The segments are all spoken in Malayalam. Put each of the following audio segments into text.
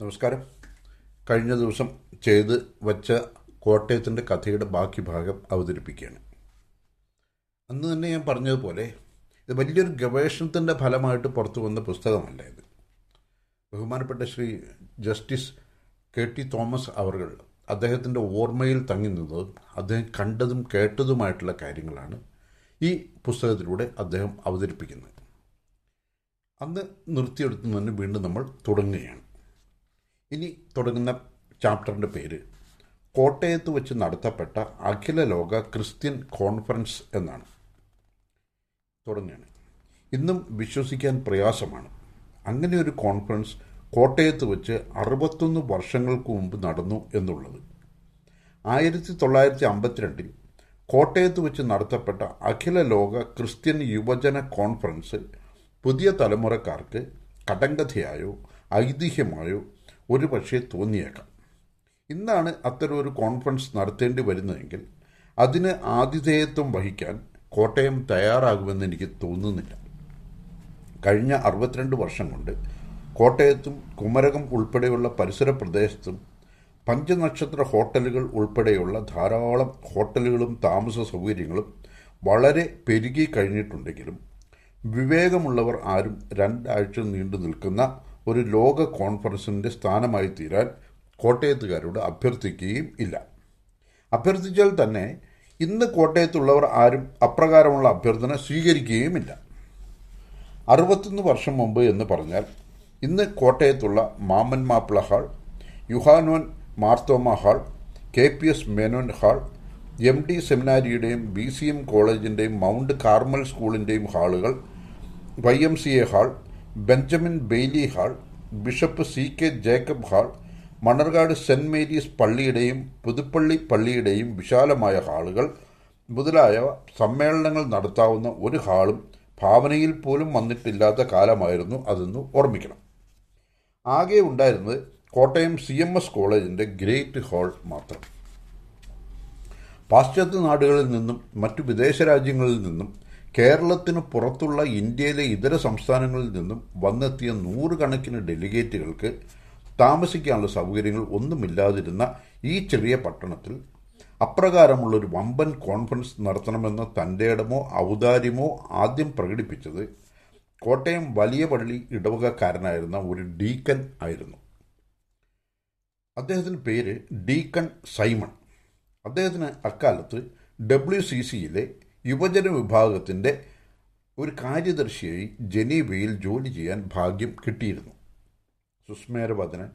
നമസ്കാരം. കഴിഞ്ഞ ദിവസം ചെയ്ത് വച്ച കോട്ടയത്തിന്റെ കഥയുടെ ബാക്കി ഭാഗം അവതരിപ്പിക്കുകയാണ്. അന്ന് തന്നെ ഞാൻ പറഞ്ഞതുപോലെ ഇത് വലിയൊരു ഗവേഷണത്തിന്റെ ഫലമായിട്ട് പുറത്തു വന്ന പുസ്തകമല്ല ഇത്. ബഹുമാനപ്പെട്ട Shri justice K T Thomas അവർകൾ അദ്ദേഹത്തിന്റെ ഓർമ്മയിൽ തങ്ങി നിന്നതും അദ്ദേഹം കണ്ടതും കേട്ടതുമായിട്ടുള്ള കാര്യങ്ങളാണ് ഈ പുസ്തകത്തിലൂടെ അദ്ദേഹം അവതരിപ്പിക്കുന്നത്. അന്ന് നിർത്തിയെടുത്തു തന്നെ വീണ്ടും നമ്മൾ തുടങ്ങുകയാണ്. ഇനി തുടങ്ങുന്ന ചാപ്റ്ററിന്റെ പേര് കോട്ടയത്ത് വെച്ച് നടത്തപ്പെട്ട അഖില ലോക ക്രിസ്ത്യൻ കോൺഫറൻസ് എന്നാണ്. തുടങ്ങുകയാണ് ഇന്നും വിശ്വസിക്കാൻ പ്രയാസമാണ്. അങ്ങനെ ഒരു കോൺഫറൻസ് കോട്ടയത്ത് വെച്ച് അറുപത്തൊന്ന് വർഷങ്ങൾക്ക് മുമ്പ് നടന്നു എന്നുള്ളത്. ആയിരത്തി തൊള്ളായിരത്തി അമ്പത്തിരണ്ടിൽ കോട്ടയത്ത് വെച്ച് നടത്തപ്പെട്ട അഖില ലോക ക്രിസ്ത്യൻ യുവജന കോൺഫറൻസ് പുതിയ തലമുറക്കാർക്ക് കടങ്കഥയായോ ഐതിഹ്യമായോ ഒരു പക്ഷേ തോന്നിയേക്കാം. ഇന്നാണ് അത്തരം ഒരു കോൺഫറൻസ് നടത്തേണ്ടി വരുന്നതെങ്കിൽ അതിന് ആതിഥേയത്വം വഹിക്കാൻ കോട്ടയം തയ്യാറാകുമെന്ന് എനിക്ക് തോന്നുന്നില്ല. കഴിഞ്ഞ അറുപത്തിരണ്ട് വർഷം കൊണ്ട് കോട്ടയത്തും കുമരകം ഉൾപ്പെടെയുള്ള പരിസര പ്രദേശത്തും പഞ്ചനക്ഷത്ര ഹോട്ടലുകൾ ഉൾപ്പെടെയുള്ള ധാരാളം ഹോട്ടലുകളും താമസ സൗകര്യങ്ങളും വളരെ പെരുകി കഴിഞ്ഞിട്ടുണ്ടെങ്കിലും വിവേകമുള്ളവർ ആരും രണ്ടാഴ്ച നീണ്ടു നിൽക്കുന്ന ഒരു ലോക കോൺഫറൻസിന്റെ സ്ഥാനമായി തീരാൻ കോട്ടയത്തുകാരോട് അഭ്യർത്ഥിക്കുകയും ഇല്ല. അഭ്യർത്ഥിച്ചാൽ തന്നെ ഇന്ന് കോട്ടയത്തുള്ളവർ ആരും അപ്രകാരമുള്ള അഭ്യർത്ഥന സ്വീകരിക്കുകയുമില്ല അറുപത്തൊന്ന് വർഷം മുമ്പ് എന്ന് പറഞ്ഞാൽ ഇന്ന് കോട്ടയത്തുള്ള Mammen Mappillai hall Yuhanon Marthoma hall K P S Menon hall M D സെമിനാരിയുടെയും B C M കോളേജിന്റെയും മൗണ്ട് കാർമൽ സ്കൂളിന്റെയും ഹാളുകൾ Y M C A hall Benjamin Bailey hall bishop C K Jacob hall Manarcad Saint Mary's പള്ളിയുടെയും Puthuppally പള്ളിയുടെയും വിശാലമായ ഹാളുകൾ മുതലായ സമ്മേളനങ്ങൾ നടത്താവുന്ന ഒരു ഹാളും ഭാവനയിൽ പോലും വന്നിട്ടില്ലാത്ത കാലമായിരുന്നു അതെന്ന് ഓർമ്മിക്കണം. ആകെ ഉണ്ടായിരുന്നത് കോട്ടയം സി എം എസ് കോളേജിന്റെ ഗ്രേറ്റ് ഹാൾ മാത്രം. പാശ്ചാത്യ നാടുകളിൽ നിന്നും മറ്റു വിദേശ രാജ്യങ്ങളിൽ നിന്നും കേരളത്തിന് പുറത്തുള്ള ഇന്ത്യയിലെ ഇതര സംസ്ഥാനങ്ങളിൽ നിന്നും വന്നെത്തിയ നൂറുകണക്കിന് ഡെലിഗേറ്റുകൾക്ക് താമസിക്കാനുള്ള സൗകര്യങ്ങൾ ഒന്നുമില്ലാതിരുന്ന ഈ ചെറിയ പട്ടണത്തിൽ അപ്രകാരമുള്ള ഒരു വമ്പൻ കോൺഫറൻസ് നടത്തണമെന്ന തന്റെ ഇടമോ ഔദാര്യമോ ആദ്യം പ്രകടിപ്പിച്ചത് കോട്ടയം വലിയ പള്ളി ഇടവകക്കാരനായിരുന്ന ഒരു ഡീക്കൻ ആയിരുന്നു. അദ്ദേഹത്തിന്റെ പേര് ഡീക്കൺ സൈമൺ. അദ്ദേഹത്തിന് അക്കാലത്ത് ഡബ്ല്യു സി സിയിലെ യുവജന വിഭാഗത്തിന്റെ ഒരു കാര്യദർശിയായി ജനീവയിൽ ജോലി ചെയ്യാൻ ഭാഗ്യം കിട്ടിയിരുന്നു. സുസ്മേര സുസ്മേരവദനൻ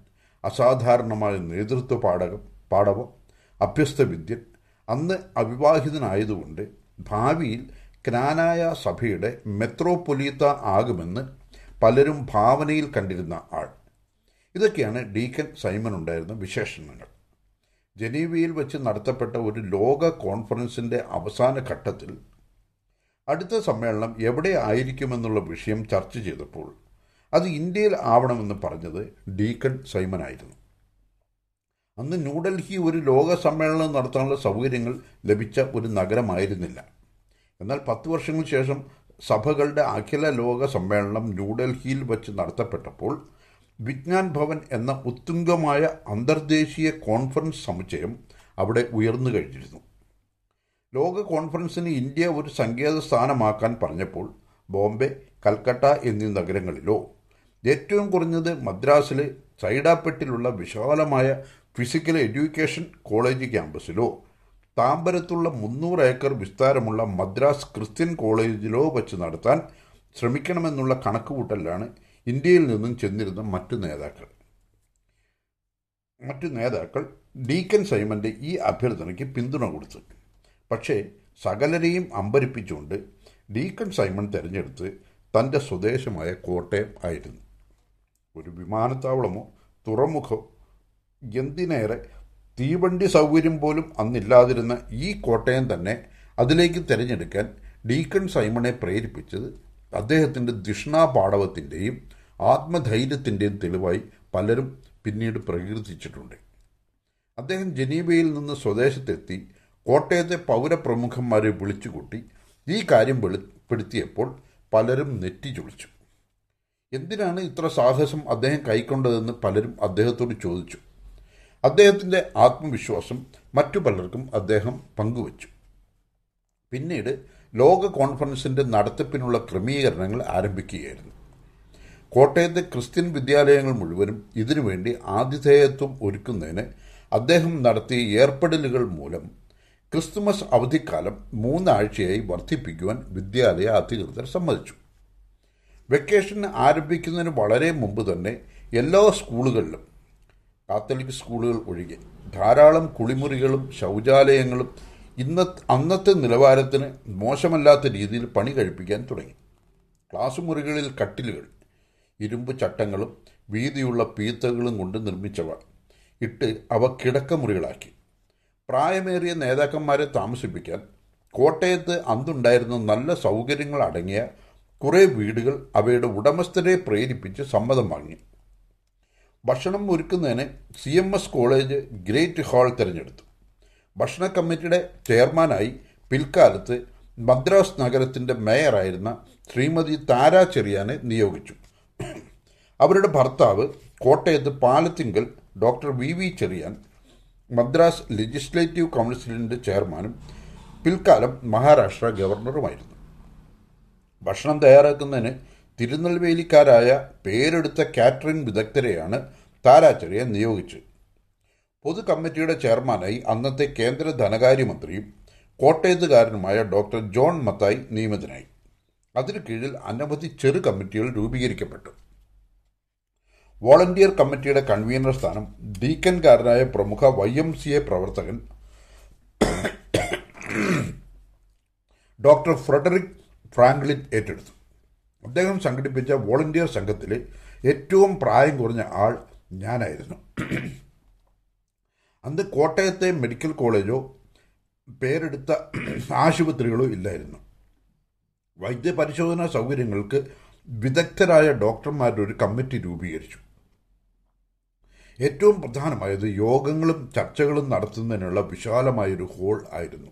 അസാധാരണമായ നേതൃത്വ പാടകം പാടവം അഭ്യസ്തവിദ്യൻ അന്ന് അവിവാഹിതനായതുകൊണ്ട് ഭാവിയിൽ ക്നാനായ സഭയുടെ മെത്രോപൊലീത്ത ആകുമെന്ന് പലരും ഭാവനയിൽ കണ്ടിരുന്ന ആൾ. ഇതൊക്കെയാണ് ഡീക്കൻ സൈമൻ ഉണ്ടായിരുന്ന വിശേഷണങ്ങൾ. ജനീവയിൽ വെച്ച് നടത്തപ്പെട്ട ഒരു ലോക കോൺഫറൻസിന്റെ അവസാന ഘട്ടത്തിൽ അടുത്ത സമ്മേളനം എവിടെ ആയിരിക്കുമെന്നുള്ള വിഷയം ചർച്ച ചെയ്തപ്പോൾ അത് ഇന്ത്യയിൽ ആവണമെന്ന് പറഞ്ഞത് ഡീക്കൺ സൈമൻ ആയിരുന്നു അന്ന് ന്യൂഡൽഹി ഒരു ലോക സമ്മേളനം നടത്താനുള്ള സൗകര്യങ്ങൾ ലഭിച്ച ഒരു നഗരമായിരുന്നില്ല. എന്നാൽ പത്ത് വർഷങ്ങൾക്ക് ശേഷം സഭകളുടെ അഖില ലോക സമ്മേളനം ന്യൂഡൽഹിയിൽ വച്ച് നടത്തപ്പെട്ടപ്പോൾ വിജ്ഞാൻ ഭവൻ എന്ന ഉത്തുംഗമായ അന്തർദേശീയ കോൺഫറൻസ് സമുച്ചയം അവിടെ ഉയർന്നു കഴിഞ്ഞിരുന്നു. ലോക കോൺഫറൻസിന് ഇന്ത്യ ഒരു സങ്കേത സ്ഥാനമാക്കാൻ പറഞ്ഞപ്പോൾ ബോംബെ കൽക്കട്ട എന്നീ നഗരങ്ങളിലോ ഏറ്റവും കുറഞ്ഞത് മദ്രാസിലെ സൈഡാപ്പെട്ടിലുള്ള വിശാലമായ ഫിസിക്കൽ എഡ്യൂക്കേഷൻ കോളേജ് ക്യാമ്പസിലോ താമ്പരത്തുള്ള മുന്നൂറ് ഏക്കർ വിസ്താരമുള്ള മദ്രാസ് ക്രിസ്ത്യൻ കോളേജിലോ വച്ച് നടത്താൻ ശ്രമിക്കണമെന്നുള്ള കണക്കുകൂട്ടലാണ് ഇന്ത്യയിൽ നിന്നും ചെന്നിരുന്ന മറ്റു നേതാക്കൾ. മറ്റു നേതാക്കൾ ഡീക്കൻ സൈമന്റെ ഈ അഭ്യർത്ഥനയ്ക്ക് പിന്തുണ കൊടുത്തു. പക്ഷേ സകലരെയും അമ്പരിപ്പിച്ചുകൊണ്ട് ഡീക്കൺ സൈമൺ തിരഞ്ഞെടുത്ത് തന്റെ സ്വദേശമായ കോട്ടയം ആയിരുന്നു. ഒരു വിമാനത്താവളമോ തുറമുഖോ എന്തിനേറെ തീവണ്ടി സൗകര്യം പോലും അന്നില്ലാതിരുന്ന ഈ കോട്ടയം തന്നെ അതിലേക്ക് തിരഞ്ഞെടുക്കാൻ ഡീക്കൺ സൈമണെ പ്രേരിപ്പിച്ചത് അദ്ദേഹത്തിന്റെ ദിഷ്ണാപാടവത്തിന്റെയും ആത്മധൈര്യത്തിന്റെയും തെളിവായി പലരും പിന്നീട് പ്രകീർത്തിച്ചിട്ടുണ്ട്. അദ്ദേഹം ജനീവയിൽ നിന്ന് സ്വദേശത്തെത്തി കോട്ടയത്തെ പൗരപ്രമുഖന്മാരെ വിളിച്ചുകൂട്ടി ഈ കാര്യം വെളിപ്പെടുത്തിയപ്പോൾ പലരും നെറ്റി ചൊളിച്ചു. എന്തിനാണ് ഇത്ര സാഹസം അദ്ദേഹം കൈക്കൊണ്ടതെന്ന് പലരും അദ്ദേഹത്തോട് ചോദിച്ചു. അദ്ദേഹത്തിന്റെ ആത്മവിശ്വാസം മറ്റു പലർക്കും അദ്ദേഹം പങ്കുവച്ചു. പിന്നീട് ലോക കോൺഫറൻസിന്റെ നടത്തിപ്പിനുള്ള ക്രമീകരണങ്ങൾ ആരംഭിക്കുകയായിരുന്നു. കോട്ടയത്തെ ക്രിസ്ത്യൻ വിദ്യാലയങ്ങൾ മുഴുവനും ഇതിനുവേണ്ടി ആതിഥേയത്വം ഒരുക്കുന്നതിന് അദ്ദേഹം നടത്തിയ ഏർപ്പെടലുകൾ മൂലം ക്രിസ്തുമസ് അവധിക്കാലം മൂന്നാഴ്ചയായി വർദ്ധിപ്പിക്കുവാൻ വിദ്യാലയ അധികൃതർ സമ്മതിച്ചു. വെക്കേഷൻ ആരംഭിക്കുന്നതിന് വളരെ മുമ്പ് തന്നെ എല്ലാ സ്കൂളുകളിലും കാത്തലിക് സ്കൂളുകൾ ഒഴികെ ധാരാളം കുളിമുറികളും ശൗചാലയങ്ങളും ഇന്ന അന്നത്തെ നിലവാരത്തിന് മോശമല്ലാത്ത രീതിയിൽ പണി കഴിപ്പിക്കാൻ തുടങ്ങി. ക്ലാസ് മുറികളിൽ കട്ടിലുകൾ ഇരുമ്പ് ചട്ടങ്ങളും വീതിയുള്ള പീത്തകളും കൊണ്ട് നിർമ്മിച്ചവ. ഇട്ട് അവ കിടക്കമുറികളാക്കി. പ്രായമേറിയ നേതാക്കന്മാരെ താമസിപ്പിക്കാൻ കോട്ടയത്ത് അന്നുണ്ടായിരുന്ന നല്ല സൗകര്യങ്ങൾ അടങ്ങിയ കുറേ വീടുകൾ അവയുടെ ഉടമസ്ഥരെ പ്രേരിപ്പിച്ച് സമ്മതം വാങ്ങി. ഭക്ഷണം ഒരുക്കുന്നതിന് C M S college great hall തിരഞ്ഞെടുത്തു. ഭക്ഷണ കമ്മിറ്റിയുടെ ചെയർമാനായി പിൽക്കാലത്ത് മദ്രാസ് നഗരത്തിന്റെ മേയറായിരുന്ന ശ്രീമതി താര ചെറിയാനെ നിയോഗിച്ചു. അവരുടെ ഭർത്താവ് കോട്ടയത്ത് Palathinkal doctor V V Cherian Madras legislative കൗൺസിലിന്റെ ചെയർമാനും പിൽക്കാലം മഹാരാഷ്ട്ര ഗവർണറുമായിരുന്നു. ഭക്ഷണം തയ്യാറാക്കുന്നതിന് തിരുനെൽവേലിക്കാരായ പേരെടുത്ത കാറ്ററിംഗ് വിദഗ്ധരെയാണ് താരാചെറിയ നിയോഗിച്ചത് പൊതു കമ്മിറ്റിയുടെ ചെയർമാനായി അന്നത്തെ കേന്ദ്ര ധനകാര്യമന്ത്രിയും കോട്ടയത്തുകാരനുമായ ഡോക്ടർ ജോൺ മത്തായി നിയമിതനായി. അതിനു കീഴിൽ അനവധി ചെറു കമ്മിറ്റികൾ രൂപീകരിക്കപ്പെട്ടു. വോളണ്ടിയർ കമ്മിറ്റിയുടെ കൺവീനർ സ്ഥാനം ഡീക്കൻകാരനായ പ്രമുഖ വൈ എം സി എ പ്രവർത്തകൻ ഡോക്ടർ ഫ്രെഡറിക് ഫ്രാങ്ക്ലിൻ ഏറ്റെടുത്തു. അദ്ദേഹം സംഘടിപ്പിച്ച വോളണ്ടിയർ സംഘത്തിലെ ഏറ്റവും പ്രായം കുറഞ്ഞ ആൾ ഞാനായിരുന്നു. അന്ന് കോട്ടയത്തെ മെഡിക്കൽ കോളേജോ പേരെടുത്ത ആശുപത്രികളോ ഇല്ലായിരുന്നു. വൈദ്യപരിശോധനാ സൗകര്യങ്ങൾക്ക് വിദഗ്ധരായ ഡോക്ടർമാരുടെ ഒരു കമ്മിറ്റി രൂപീകരിച്ചു. ഏറ്റവും പ്രധാനമായത് യോഗങ്ങളും ചർച്ചകളും നടത്തുന്നതിനുള്ള വിശാലമായൊരു ഹോൾ ആയിരുന്നു.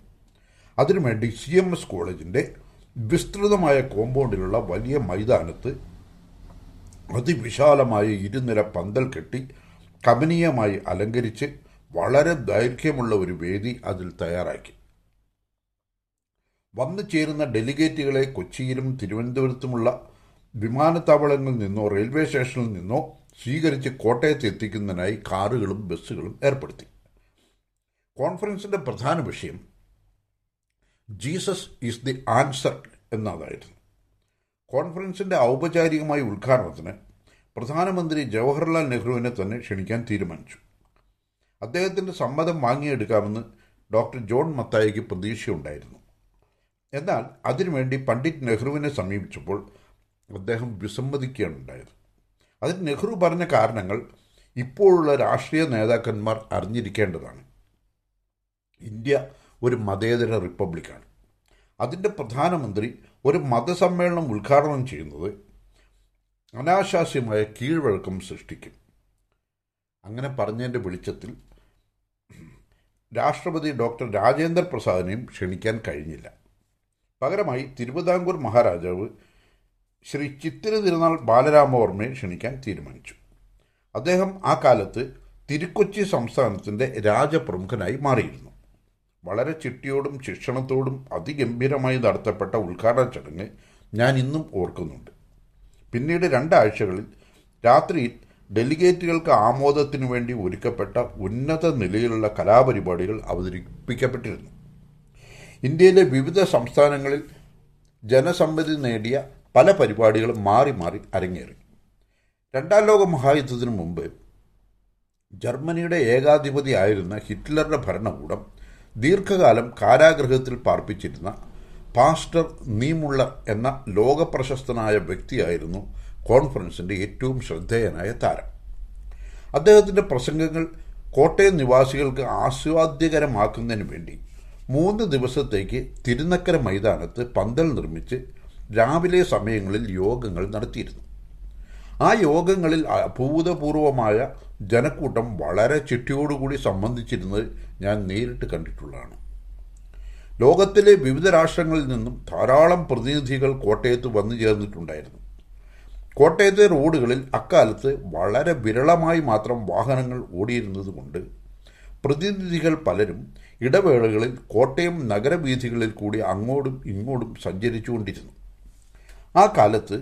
അതിനുവേണ്ടി സി എം എസ് കോളേജിന്റെ വിസ്തൃതമായ കോമ്പൗണ്ടിലുള്ള വലിയ മൈതാനത്ത് അതിവിശാലമായ ഇരുനിര പന്തൽ കെട്ടി കമനീയമായി അലങ്കരിച്ച് വളരെ ദൈർഘ്യമുള്ള ഒരു വേദി അതിൽ തയ്യാറാക്കി. വന്നു ചേരുന്ന ഡെലിഗേറ്റുകളെ കൊച്ചിയിലും തിരുവനന്തപുരത്തുമുള്ള വിമാനത്താവളങ്ങളിൽ നിന്നോ റെയിൽവേ സ്റ്റേഷനിൽ നിന്നോ സ്വീകരിച്ച് കോട്ടയത്ത് എത്തിക്കുന്നതിനായി കാറുകളും ബസ്സുകളും ഏർപ്പെടുത്തി. കോൺഫറൻസിന്റെ പ്രധാന വിഷയം ജീസസ് ഈസ് ദി ആൻസർ എന്നതായിരുന്നു. കോൺഫറൻസിന്റെ ഔപചാരികമായ ഉദ്ഘാടനത്തിന് പ്രധാനമന്ത്രി ജവഹർലാൽ നെഹ്റുവിനെ തന്നെ ക്ഷണിക്കാൻ തീരുമാനിച്ചു. അദ്ദേഹത്തിന്റെ സമ്മതം വാങ്ങിയെടുക്കാമെന്ന് ഡോക്ടർ ജോൺ മത്തായിക്ക് പ്രതീക്ഷയുണ്ടായിരുന്നു. എന്നാൽ അതിനുവേണ്ടി പണ്ഡിറ്റ് നെഹ്റുവിനെ സമീപിച്ചപ്പോൾ അദ്ദേഹം വിസമ്മതിക്കുകയാണ് ഉണ്ടായത് അതിന് നെഹ്റു പറഞ്ഞ കാരണങ്ങൾ ഇപ്പോഴുള്ള രാഷ്ട്രീയ നേതാക്കന്മാർ അറിഞ്ഞിരിക്കേണ്ടതാണ്. ഇന്ത്യ ഒരു മതേതര റിപ്പബ്ലിക്കാണ്. അതിന്റെ പ്രധാനമന്ത്രി ഒരു മതസമ്മേളനം ഉദ്ഘാടനം ചെയ്യുന്നത് അനാശാസ്യമായ കീഴ്വഴക്കം സൃഷ്ടിക്കും. അങ്ങനെ പറഞ്ഞതിന്റെ വെളിച്ചത്തിൽ രാഷ്ട്രപതി ഡോക്ടർ രാജേന്ദ്ര പ്രസാദിനെയും ക്ഷണിക്കാൻ കഴിഞ്ഞില്ല. പകരമായി തിരുവിതാംകൂർ മഹാരാജാവ് ശ്രീ ചിത്തിര തിരുനാൾ ബാലരാമവർമ്മയെ ക്ഷണിക്കാൻ തീരുമാനിച്ചു. അദ്ദേഹം ആ കാലത്ത് തിരുക്കൊച്ചി സംസ്ഥാനത്തിന്റെ രാജപ്രമുഖനായി മാറിയിരുന്നു. വളരെ ചിട്ടിയോടും ശിക്ഷണത്തോടും അതിഗംഭീരമായി നടത്തപ്പെട്ട ഉദ്ഘാടന ചടങ്ങ് ഞാൻ ഇന്നും ഓർക്കുന്നുണ്ട്. പിന്നീട് രണ്ടാഴ്ചകളിൽ രാത്രിയിൽ ഡെലിഗേറ്റുകൾക്ക് ആമോദത്തിനു വേണ്ടി ഒരുക്കപ്പെട്ട ഉന്നത നിലയിലുള്ള കലാപരിപാടികൾ അവതരിപ്പിക്കപ്പെട്ടിരുന്നു. ഇന്ത്യയിലെ വിവിധ സംസ്ഥാനങ്ങളിൽ ജനസമ്മതി നേടിയ പല പരിപാടികളും മാറി മാറി അരങ്ങേറി. രണ്ടാം ലോക മഹായുദ്ധത്തിനു മുമ്പ് ജർമ്മനിയുടെ ഏകാധിപതിയായിരുന്ന ഹിറ്റ്ലറുടെ ഭരണകൂടം ദീർഘകാലം കാരാഗ്രഹത്തിൽ പാർപ്പിച്ചിരുന്ന പാസ്റ്റർ നീമുള്ളർ എന്ന ലോകപ്രശസ്തനായ വ്യക്തിയായിരുന്നു കോൺഫറൻസിന്റെ ഏറ്റവും ശ്രദ്ധേയനായ താരം. അദ്ദേഹത്തിന്റെ പ്രസംഗങ്ങൾ കോട്ടയം നിവാസികൾക്ക് ആസ്വാദ്യകരമാക്കുന്നതിന് വേണ്ടി മൂന്ന് ദിവസത്തേക്ക് തിരുനക്കര മൈതാനത്ത് പന്തൽ നിർമ്മിച്ച് രാവിലെ സമയങ്ങളിൽ യോഗങ്ങൾ നടത്തിയിരുന്നു. ആ യോഗങ്ങളിൽ അഭൂതപൂർവമായ ജനക്കൂട്ടം വളരെ ചിട്ടിയോടുകൂടി സംബന്ധിച്ചിരുന്നത് ഞാൻ നേരിട്ട് കണ്ടിട്ടുള്ളതാണ്. ലോകത്തിലെ വിവിധ രാഷ്ട്രങ്ങളിൽ നിന്നും ധാരാളം പ്രതിനിധികൾ കോട്ടയത്ത് വന്നു ചേർന്നിട്ടുണ്ടായിരുന്നു. കോട്ടയത്തെ റോഡുകളിൽ അക്കാലത്ത് വളരെ വിരളമായി മാത്രം വാഹനങ്ങൾ ഓടിയിരുന്നതുകൊണ്ട് പ്രതിനിധികൾ പലരും ഇടവേളകളിൽ കോട്ടയം നഗരവീഥികളിൽ കൂടി അങ്ങോട്ടും ഇങ്ങോട്ടും സഞ്ചരിച്ചുകൊണ്ടിരുന്നു. ആ കാലത്ത്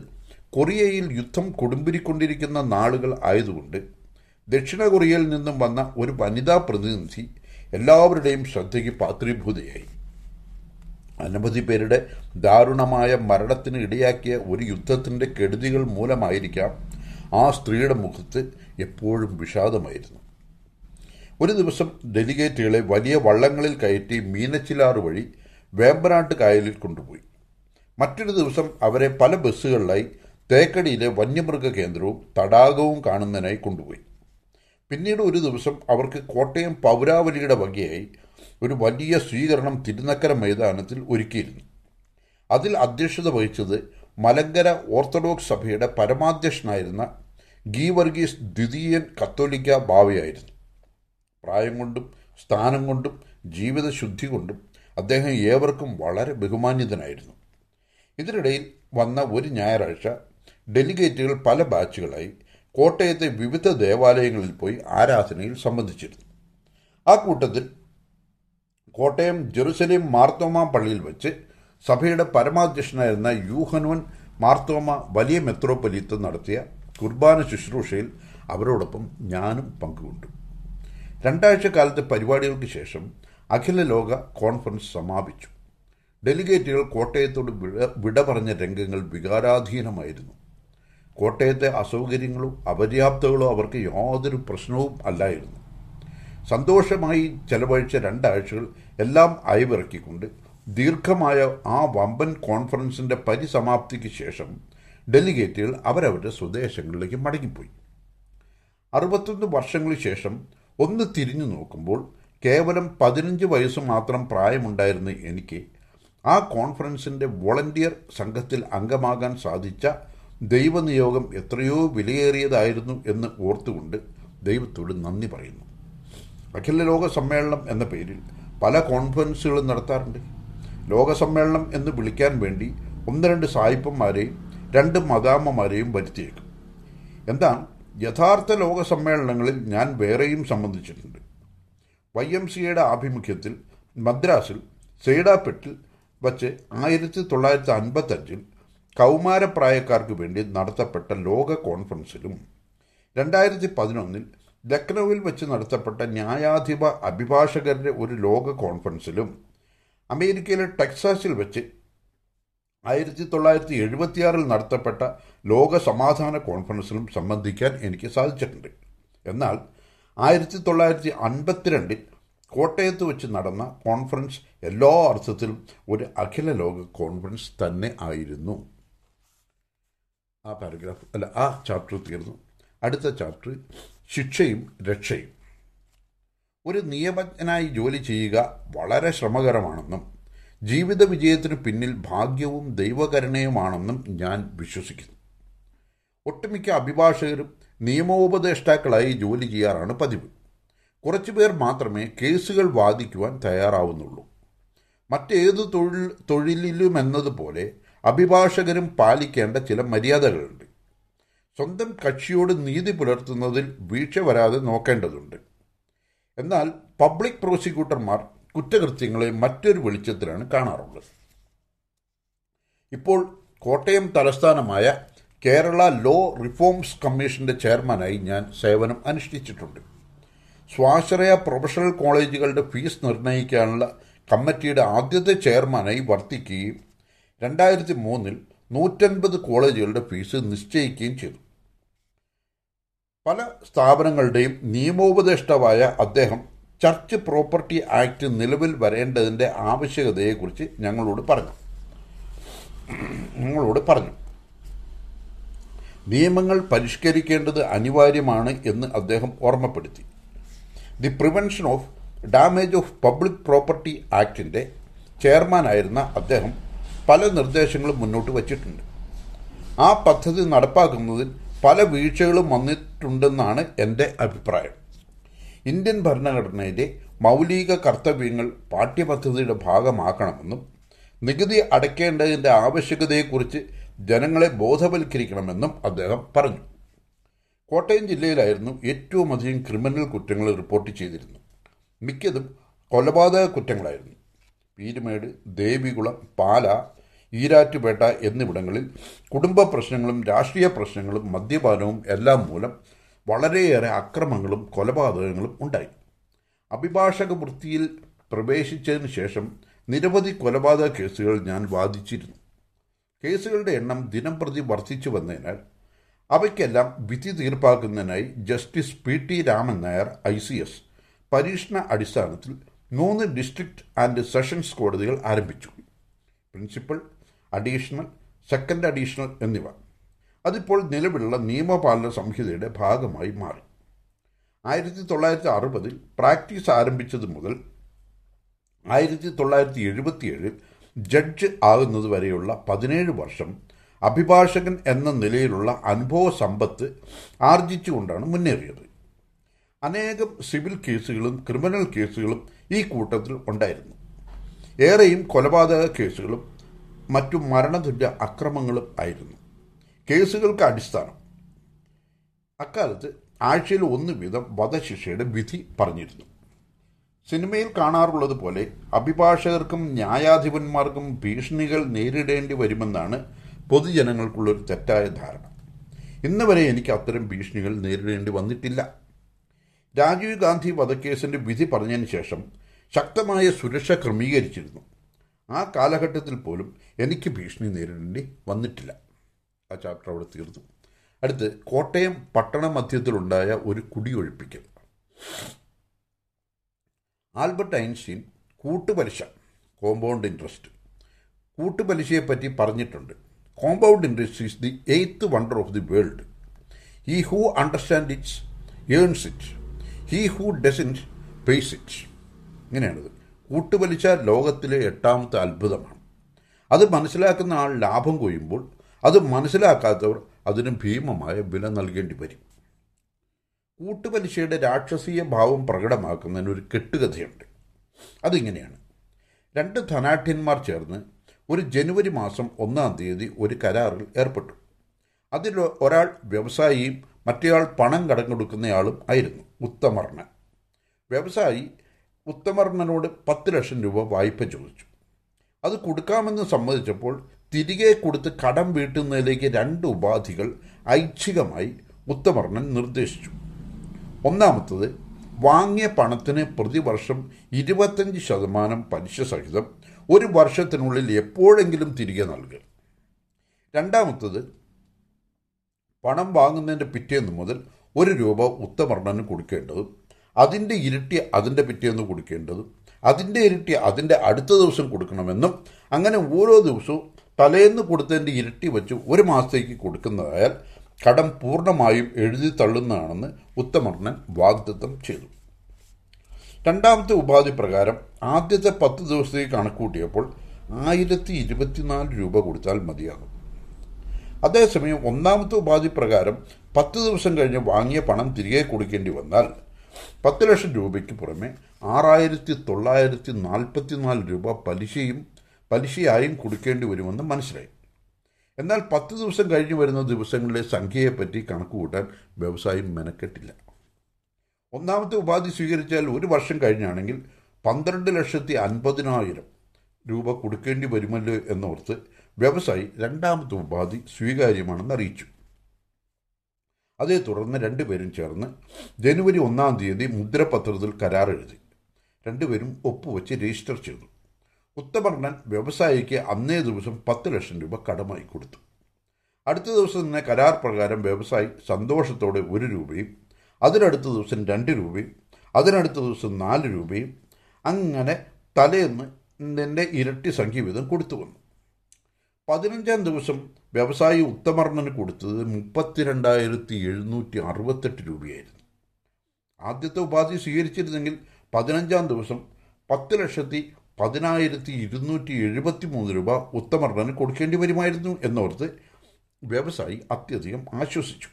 കൊറിയയിൽ യുദ്ധം കൊടുമ്പിരിക്കൊണ്ടിരിക്കുന്ന നാളുകൾ ആയതുകൊണ്ട് ദക്ഷിണ കൊറിയയിൽ നിന്നും വന്ന ഒരു വനിതാ പ്രതിനിധി എല്ലാവരുടെയും ശ്രദ്ധയ്ക്ക് പാത്രീഭൂതയായി. അനവധി പേരുടെ ദാരുണമായ മരണത്തിന് ഇടയാക്കിയ ഒരു യുദ്ധത്തിന്റെ കെടുതികൾ മൂലമായിരിക്കാം ആ സ്ത്രീയുടെ മുഖത്ത് എപ്പോഴും വിഷാദമായിരുന്നു. ഒരു ദിവസം ഡെലിഗേറ്റുകളെ വലിയ വള്ളങ്ങളിൽ കയറ്റി മീനച്ചിലാറ് വഴി വേമ്പനാട്ട് കായലിൽ കൊണ്ടുപോയി. മറ്റൊരു ദിവസം അവരെ പല ബസ്സുകളിലായി തേക്കടിയിലെ വന്യമൃഗ കേന്ദ്രവും തടാകവും കാണുന്നതിനായി കൊണ്ടുപോയി. പിന്നീട് ഒരു ദിവസം അവർക്ക് കോട്ടയം പൗരാവലിയുടെ വകയായി ഒരു വലിയ സ്വീകരണം തിരുനക്കര മൈതാനത്തിൽ ഒരുക്കിയിരുന്നു. അതിൽ അധ്യക്ഷത വഹിച്ചത് മലങ്കര ഓർത്തഡോക്സ് സഭയുടെ പരമാധ്യക്ഷനായിരുന്ന ഗീവർഗീസ് ദ്വിതീയൻ കത്തോലിക്ക ബാവയായിരുന്നു. പ്രായം കൊണ്ടും സ്ഥാനം കൊണ്ടും ജീവിതശുദ്ധി കൊണ്ടും അദ്ദേഹം ഏവർക്കും വളരെ ബഹുമാന്യതനായിരുന്നു. ഇതിനിടയിൽ വന്ന ഒരു ഞായറാഴ്ച ഡെലിഗേറ്റുകൾ പല ബാച്ചുകളായി കോട്ടയത്തെ വിവിധ ദേവാലയങ്ങളിൽ പോയി ആരാധനയിൽ സംബന്ധിച്ചിരുന്നു. ആ കൂട്ടത്തിൽ കോട്ടയം ജെറുസലേം മാർത്തോമ പള്ളിയിൽ വെച്ച് സഭയുടെ പരമാധ്യക്ഷനായിരുന്ന യൂഹനോൻ മാർത്തോമ വലിയ മെത്രോപ്പൊലീത്ത് നടത്തിയ കുർബാന ശുശ്രൂഷയിൽ അവരോടൊപ്പം ഞാനും പങ്കുകൊണ്ടു. രണ്ടാഴ്ച കാലത്തെ പരിപാടികൾക്ക് ശേഷം അഖില ലോക കോൺഫറൻസ് സമാപിച്ചു. ഡെലിഗേറ്റുകൾ കോട്ടയത്തോട് വിട പറഞ്ഞ രംഗങ്ങൾ വികാരാധീനമായിരുന്നു. കോട്ടയത്തെ അസൗകര്യങ്ങളോ അപര്യാപ്തകളോ അവർക്ക് യാതൊരു പ്രശ്നവും അല്ലായിരുന്നു. സന്തോഷമായി ചെലവഴിച്ച രണ്ടാഴ്ചകൾ എല്ലാം അയവിറക്കിക്കൊണ്ട് ദീർഘമായ ആ വമ്പൻ കോൺഫറൻസിന്റെ പരിസമാപ്തിക്ക് ശേഷം ഡെലിഗേറ്റുകൾ അവരവരുടെ സ്വദേശങ്ങളിലേക്ക് മടങ്ങിപ്പോയി. അറുപത്തൊന്ന് വർഷങ്ങൾക്ക് ശേഷം ഒന്ന് തിരിഞ്ഞു നോക്കുമ്പോൾ കേവലം പതിനഞ്ച് വയസ്സ് മാത്രം പ്രായമുണ്ടായിരുന്ന എനിക്ക് ആ കോൺഫറൻസിന്റെ വോളണ്ടിയർ സംഘത്തിൽ അംഗമാകാൻ സാധിച്ച ദൈവനിയോഗം എത്രയോ വിലയേറിയതായിരുന്നു എന്ന് ഓർത്തുകൊണ്ട് ദൈവത്തോട് നന്ദി പറയുന്നു. അഖില ലോക സമ്മേളനം എന്ന പേരിൽ പല കോൺഫറൻസുകളും നടത്താറുണ്ട്. ലോക സമ്മേളനം എന്ന് വിളിക്കാൻ വേണ്ടി ഒന്ന് രണ്ട് സായിപ്പന്മാരെയും രണ്ട് മദാമ്മമാരെയും വരുത്തിയേക്കും. എന്നാൽ യഥാർത്ഥ ലോക സമ്മേളനങ്ങളിൽ ഞാൻ വേറെയും സംബന്ധിച്ചിട്ടുണ്ട്. വൈ എം സിയുടെ ആഭിമുഖ്യത്തിൽ മദ്രാസിൽ സെയ്ഡാപ്പെട്ടിൽ വച്ച് ആയിരത്തി തൊള്ളായിരത്തി അൻപത്തഞ്ചിൽ കൗമാരപ്രായക്കാർക്ക് വേണ്ടി നടത്തപ്പെട്ട ലോക കോൺഫറൻസിലും രണ്ടായിരത്തി പതിനൊന്നിൽ ലക്നൌവിൽ വെച്ച് നടത്തപ്പെട്ട ന്യായാധിപ അഭിഭാഷകരുടെ ഒരു ലോക കോൺഫറൻസിലും അമേരിക്കയിലെ ടെക്സാസിൽ വെച്ച് ആയിരത്തി തൊള്ളായിരത്തി എഴുപത്തിയാറിൽ നടത്തപ്പെട്ട ലോക സമാധാന കോൺഫറൻസിലും സംബന്ധിക്കാൻ എനിക്ക് സാധിച്ചിട്ടുണ്ട്. എന്നാൽ ആയിരത്തി തൊള്ളായിരത്തി അൻപത്തിരണ്ടിൽ കോട്ടയത്ത് വെച്ച് നടന്ന കോൺഫറൻസ് എല്ലാ അർത്ഥത്തിലും ഒരു അഖില ലോക കോൺഫറൻസ് തന്നെ ആയിരുന്നു. ആ പാരഗ്രാഫ് അല്ല ആ ചാപ്റ്റർ തീർന്നു. അടുത്ത ചാപ്റ്റർ ശിക്ഷയും രക്ഷയും. ഒരു നിയമജ്ഞനായി ജോലി ചെയ്യുക വളരെ ശ്രമകരമാണെന്നും ജീവിത വിജയത്തിന് പിന്നിൽ ഭാഗ്യവും ദൈവകരുണയുമാണെന്നും ഞാൻ വിശ്വസിക്കുന്നു. ഒട്ടുമിക്ക അഭിഭാഷകരും നിയമോപദേഷ്ടാക്കളായി ജോലി ചെയ്യാറാണ് പതിവ്. കുറച്ചുപേർ മാത്രമേ കേസുകൾ വാദിക്കുവാൻ തയ്യാറാവുന്നുള്ളൂ. മറ്റേത് തൊഴിൽ തൊഴിലിലുമെന്നതുപോലെ അഭിഭാഷകരും പാലിക്കേണ്ട ചില മര്യാദകളുണ്ട്. സ്വന്തം കക്ഷിയോട് നീതി പുലർത്തുന്നതിൽ വീഴ്ച വരാതെ നോക്കേണ്ടതുണ്ട്. എന്നാൽ പബ്ലിക് പ്രോസിക്യൂട്ടർമാർ കുറ്റകൃത്യങ്ങളെ മറ്റൊരു വെളിച്ചത്തിലാണ് കാണാറുള്ളത്. ഇപ്പോൾ കോട്ടയം തലസ്ഥാനമായ കേരള ലോ റിഫോംസ് കമ്മീഷന്റെ ചെയർമാനായി ഞാൻ സേവനം അനുഷ്ഠിച്ചിട്ടുണ്ട്. സ്വാശ്രയ പ്രൊഫഷണൽ കോളേജുകളുടെ ഫീസ് നിർണയിക്കാനുള്ള കമ്മിറ്റിയുടെ ആദ്യത്തെ ചെയർമാനായി വർത്തിക്കുകയും രണ്ടായിരത്തി മൂന്നിൽ നൂറ്റൻപത് കോളേജുകളുടെ ഫീസ് നിശ്ചയിക്കുകയും ചെയ്തു. പല സ്ഥാപനങ്ങളുടെയും നിയമോപദേഷ്ടാവായ അദ്ദേഹം ചർച്ച് പ്രോപ്പർട്ടി ആക്ട് നിലവിൽ വരേണ്ടതിന്റെ ആവശ്യകതയെക്കുറിച്ച് ഞങ്ങളോട് പറഞ്ഞു. ഞങ്ങളോട് പറഞ്ഞു. നിയമങ്ങൾ പരിഷ്കരിക്കേണ്ടത് അനിവാര്യമാണ് എന്ന് അദ്ദേഹം ഓർമ്മപ്പെടുത്തി. The prevention of damage of public property ആക്ടിന്റെ ചെയർമാനായിരുന്ന അദ്ദേഹം പല നിർദ്ദേശങ്ങളും മുന്നോട്ട് വച്ചിട്ടുണ്ട്. ആ പദ്ധതി നടപ്പാക്കുന്നതിൽ പല വീഴ്ചകളും വന്നിട്ടുണ്ടെന്നാണ് എന്റെ അഭിപ്രായം. ഇന്ത്യൻ ഭരണഘടനയിലെ മൗലിക കർത്തവ്യങ്ങൾ പാഠ്യപദ്ധതിയുടെ ഭാഗമാക്കണമെന്നും നികുതി അടയ്ക്കേണ്ടതിന്റെ ആവശ്യകതയെക്കുറിച്ച് ജനങ്ങളെ ബോധവൽക്കരിക്കണമെന്നും അദ്ദേഹം പറഞ്ഞു. കോട്ടയം ജില്ലയിലായിരുന്നു ഏറ്റവും അധികം ക്രിമിനൽ കുറ്റങ്ങൾ റിപ്പോർട്ട് ചെയ്തിരുന്നു മിക്കതും കൊലപാതക കുറ്റങ്ങളായിരുന്നു. പീരുമേട് ദേവികുളം പാല ഈരാറ്റുപേട്ട എന്നിവിടങ്ങളിൽ കുടുംബ പ്രശ്നങ്ങളും രാഷ്ട്രീയ പ്രശ്നങ്ങളും മദ്യപാനവും എല്ലാം മൂലം വളരെയേറെ അക്രമങ്ങളും കൊലപാതകങ്ങളും ഉണ്ടായി. അഭിഭാഷക വൃത്തിയിൽ പ്രവേശിച്ചതിന് ശേഷം നിരവധി കൊലപാതക കേസുകൾ ഞാൻ വാദിച്ചിരുന്നു. കേസുകളുടെ എണ്ണം ദിനംപ്രതി വർദ്ധിച്ചു വന്നതിനാൽ അവയ്ക്കെല്ലാം വിധി തീർപ്പാക്കുന്നതിനായി justice P T Raman Nair I C S പരീക്ഷണ അടിസ്ഥാനത്തിൽ മൂന്ന് ഡിസ്ട്രിക്ട് ആൻഡ് സെഷൻസ് കോടതികൾ ആരംഭിച്ചു. പ്രിൻസിപ്പൽ അഡീഷണൽ സെക്കൻഡ് അഡീഷണൽ എന്നിവ. അതിപ്പോൾ നിലവിലുള്ള നിയമപാലന സംഹിതയുടെ ഭാഗമായി മാറി. ആയിരത്തി തൊള്ളായിരത്തി അറുപതിൽ പ്രാക്ടീസ് ആരംഭിച്ചത് മുതൽ ആയിരത്തി തൊള്ളായിരത്തി എഴുപത്തിയേഴിൽ ജഡ്ജ് ആകുന്നത് വരെയുള്ള പതിനേഴ് വർഷം അഭിഭാഷകൻ എന്ന നിലയിലുള്ള അനുഭവ സമ്പത്ത് ആർജിച്ചുകൊണ്ടാണ് മുന്നേറിയത്. അനേകം സിവിൽ കേസുകളും ക്രിമിനൽ കേസുകളും ഈ കൂട്ടത്തിൽ ഉണ്ടായിരുന്നു. ഏറെയും കൊലപാതക കേസുകളും മറ്റു മരണതുല്യ അക്രമങ്ങളും ആയിരുന്നു. കേസുകൾക്ക് അടിസ്ഥാനം. അക്കാലത്ത് ആഴ്ചയിൽ ഒന്ന് വീതം വധശിക്ഷയുടെ വിധി പറഞ്ഞിരുന്നു. സിനിമയിൽ കാണാറുള്ളത് പോലെ അഭിഭാഷകർക്കും ന്യായാധിപന്മാർക്കും ഭീഷണികൾ നേരിടേണ്ടി വരുമെന്നാണ് പൊതുജനങ്ങൾക്കുള്ളൊരു തെറ്റായ ധാരണ. ഇന്ന് വരെ എനിക്ക് അത്തരം ഭീഷണികൾ നേരിടേണ്ടി വന്നിട്ടില്ല. രാജീവ് ഗാന്ധി വധക്കേസിന്റെ വിധി പറഞ്ഞതിന് ശേഷം ശക്തമായ സുരക്ഷ ക്രമീകരിച്ചിരുന്നു. ആ കാലഘട്ടത്തിൽ പോലും എനിക്ക് ഭീഷണി നേരിടേണ്ടി വന്നിട്ടില്ല. ആ ചാപ്റ്റർ അവിടെ തീർന്നു. അടുത്ത് കോട്ടയം പട്ടണ മധ്യത്തിലുണ്ടായ ഒരു കുടിയൊഴിപ്പിക്കൽ ആൽബർട്ട് ഐൻസ്റ്റീൻ കൂട്ടുപലിശ കോമ്പൗണ്ട് ഇൻട്രസ്റ്റ് കൂട്ടുപലിശയെപ്പറ്റി പറഞ്ഞിട്ടുണ്ട്. Compound interest is the eighth wonder of the world he who understand it's earns it he who doesn't pays it ഇങ്ങനെയാണിത്. കൂട്ടുപലിശ ലോകത്തിലെ എട്ടാമത്തെ അത്ഭുതമാണ്. അത് മനസ്സിലാക്കുന്ന ആൾ ലാഭം കൊയ്യുമ്പോൾ അത് മനസ്സിലാക്കാത്തവർ അതിന് ഭീമമായ വില നൽകേണ്ടി വരും. കൂട്ടുപലിശയുടെ രാക്ഷസീയ ഭാവം പ്രകടമാക്കുന്നതിന് ഒരു കെട്ടുകഥയുണ്ട്. അതിങ്ങനെയാണ്. രണ്ട് ധനാഠ്യന്മാർ ചേർന്ന് ഒരു ജനുവരി മാസം ഒന്നാം തീയതി ഒരു കരാറിൽ ഏർപ്പെട്ടു. അതിൽ ഒരാൾ വ്യവസായിയും മറ്റേയാൾ പണം കടം കൊടുക്കുന്നയാളും ആയിരുന്നു ഉത്തമർണൻ വ്യവസായി ഉത്തമർണനോട് പത്ത് ലക്ഷം രൂപ വായ്പ ചോദിച്ചു. അത് കൊടുക്കാമെന്ന് സമ്മതിച്ചപ്പോൾ തിരികെ കൊടുത്ത് കടം വീട്ടുന്നതിലേക്ക് രണ്ട് ഉപാധികൾ ഐച്ഛികമായി ഉത്തമർണൻ നിർദ്ദേശിച്ചു. ഒന്നാമത്തത് വാങ്ങിയ പണത്തിന് പ്രതിവർഷം ഇരുപത്തഞ്ച് ശതമാനം പലിശ സഹിതം ഒരു വർഷത്തിനുള്ളിൽ എപ്പോഴെങ്കിലും തിരികെ നൽകുക രണ്ടാമത്തത് പണം വാങ്ങുന്നതിന്റെ പിറ്റേന്ന് മുതൽ ഒരു രൂപ ഉത്തമർണന് കൊടുക്കേണ്ടതും അതിന്റെ ഇരട്ടി അതിന്റെ പിറ്റേന്ന് കൊടുക്കേണ്ടതും അതിന്റെ ഇരട്ടി അതിന്റെ അടുത്ത ദിവസം കൊടുക്കണമെന്നും അങ്ങനെ ഓരോ ദിവസവും തലേന്ന് കൊടുത്തതിന്റെ ഇരട്ടി വെച്ച് ഒരു മാസത്തേക്ക് കൊടുക്കുന്നതായാൽ കടം പൂർണമായും എഴുതി തള്ളുന്നതാണെന്ന് ഉത്തമർണൻ വാഗ്ദത്തം ചെയ്തു. രണ്ടാമത്തെ ഉപാധി പ്രകാരം ആദ്യത്തെ പത്ത് ദിവസത്തേക്ക് കണക്കൂട്ടിയപ്പോൾ ആയിരത്തി ഇരുപത്തിനാല് രൂപ കൊടുത്താൽ മതിയാകും. അതേസമയം ഒന്നാമത്തെ ഉപാധി പ്രകാരം പത്ത് ദിവസം കഴിഞ്ഞ് വാങ്ങിയ പണം തിരികെ കൊടുക്കേണ്ടി വന്നാൽ പത്ത് ലക്ഷം രൂപയ്ക്ക് പുറമെ ആറായിരത്തി തൊള്ളായിരത്തി നാൽപ്പത്തിനാല് രൂപ പലിശയും പലിശയായും കൊടുക്കേണ്ടി വരുമെന്ന് മനസ്സിലായി. എന്നാൽ പത്ത് ദിവസം കഴിഞ്ഞ് വരുന്ന ദിവസങ്ങളിലെ സംഖ്യയെപ്പറ്റി കണക്കുകൂട്ടാൻ വ്യവസായം മെനക്കെട്ടില്ല. ഒന്നാമത്തെ ഉപാധി സ്വീകരിച്ചാൽ ഒരു വർഷം കഴിഞ്ഞാണെങ്കിൽ പന്ത്രണ്ട് ലക്ഷത്തി അൻപതിനായിരം രൂപ കൊടുക്കേണ്ടി വരുമല്ലോ എന്നോർത്ത് വ്യവസായി രണ്ടാമത്തെ ഉപാധി സ്വീകാര്യമാണെന്ന് അറിയിച്ചു. അതേ തുടർന്ന് രണ്ടുപേരും ചേർന്ന് ജനുവരി ഒന്നാം തീയതി മുദ്രപത്രത്തിൽ കരാർ എഴുതി. രണ്ടുപേരും ഒപ്പുവെച്ച് രജിസ്റ്റർ ചെയ്തു. ഉത്തമർണൻ വ്യവസായിക്ക് അന്നേ ദിവസം പത്ത് ലക്ഷം രൂപ കടമായി കൊടുത്തു. അടുത്ത ദിവസം തന്നെ കരാർ പ്രകാരം വ്യവസായി സന്തോഷത്തോടെ ഒരു രൂപയും അതിനടുത്ത ദിവസം രണ്ട് രൂപയും അതിനടുത്ത ദിവസം നാല് രൂപയും അങ്ങനെ തലേന്ന് ഇരട്ടി സംഖ്യ വീതം കൊടുത്തു വന്നു. പതിനഞ്ചാം ദിവസം വ്യവസായി ഉത്തമർണന് കൊടുത്തത് മുപ്പത്തിരണ്ടായിരത്തി എഴുന്നൂറ്റി അറുപത്തെട്ട് രൂപയായിരുന്നു. ആദ്യത്തെ ഉപാധി സ്വീകരിച്ചിരുന്നെങ്കിൽ പതിനഞ്ചാം ദിവസം പത്ത് ലക്ഷത്തി പതിനായിരത്തി ഇരുന്നൂറ്റി എഴുപത്തി മൂന്ന് രൂപ ഉത്തമർണന് കൊടുക്കേണ്ടി വരുമായിരുന്നു എന്നോർത്ത് വ്യവസായി അത്യധികം ആശ്വസിച്ചു.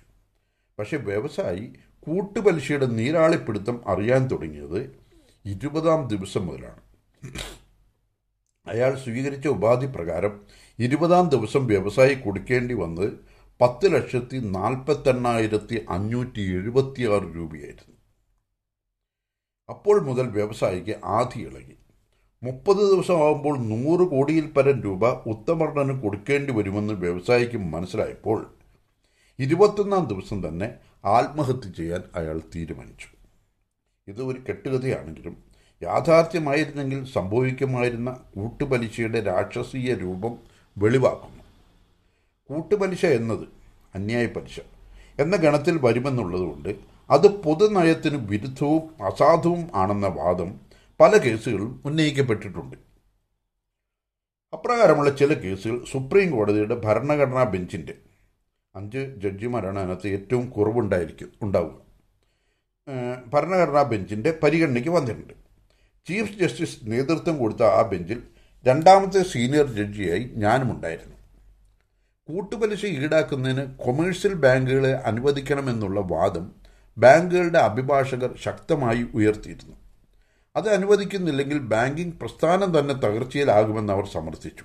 പക്ഷെ വ്യവസായി കൂട്ടുപലിശയുടെ നീരാളിപ്പിടുത്തം അറിയാൻ തുടങ്ങിയത് ഇരുപതാം ദിവസം മുതലാണ്. അയാൾ സ്വീകരിച്ച ഉപാധി പ്രകാരം ഇരുപതാം ദിവസം വ്യവസായി കൊടുക്കേണ്ടി വന്നത് പത്ത് ലക്ഷത്തി നാൽപ്പത്തെണ്ണായിരത്തി അഞ്ഞൂറ്റി എഴുപത്തിയാറ് രൂപയായിരുന്നു. അപ്പോൾ മുതൽ വ്യവസായിക്ക് ആധി ഇളകി മുപ്പത് ദിവസമാകുമ്പോൾ നൂറ് കോടിയിൽ പരം രൂപ ഉത്തമർണന് കൊടുക്കേണ്ടി വരുമെന്ന് വ്യവസായിക്ക് മനസ്സിലായപ്പോൾ ഇരുപത്തൊന്നാം ദിവസം തന്നെ ആത്മഹത്യ ചെയ്യാൻ അയാൾ തീരുമാനിച്ചു. ഇത് ഒരു കെട്ടുകഥയാണെങ്കിലും യാഥാർത്ഥ്യമായിരുന്നെങ്കിൽ സംഭവിക്കുമായിരുന്ന കൂട്ടുപലിശയുടെ രാക്ഷസീയ രൂപം വെളിവാക്കുന്നു. കൂട്ടുപലിശ എന്നത് അന്യായ പലിശ എന്ന ഗണത്തിൽ വരുമെന്നുള്ളതുകൊണ്ട് അത് പൊതുനയത്തിന് വിരുദ്ധവും അസാധുവും ആണെന്ന വാദം പല കേസുകളും ഉന്നയിക്കപ്പെട്ടിട്ടുണ്ട്. അപ്രകാരമുള്ള ചില കേസുകൾ സുപ്രീം കോടതിയുടെ ഭരണഘടനാ ബെഞ്ചിന്റെ അഞ്ച് ജഡ്ജിമാരാണ് അതിനകത്ത് ഏറ്റവും കുറവുണ്ടായിരിക്കും ഉണ്ടാവുക. ഭരണഘടനാ ബെഞ്ചിന്റെ പരിഗണനയ്ക്ക് വന്നിട്ടുണ്ട്. ചീഫ് ജസ്റ്റിസ് നേതൃത്വം കൊടുത്ത ആ ബെഞ്ചിൽ രണ്ടാമത്തെ സീനിയർ ജഡ്ജിയായി ഞാനും ഉണ്ടായിരുന്നു കൂട്ടുപലിശ ഈടാക്കുന്നതിന് കൊമേഴ്സ്യൽ ബാങ്കുകളെ അനുവദിക്കണമെന്നുള്ള വാദം ബാങ്കുകളുടെ അഭിഭാഷകർ ശക്തമായി ഉയർത്തിയിരുന്നു. അത് അനുവദിക്കുന്നില്ലെങ്കിൽ ബാങ്കിംഗ് പ്രസ്ഥാനം തന്നെ തകർച്ചയിലാകുമെന്ന് അവർ സമർത്ഥിച്ചു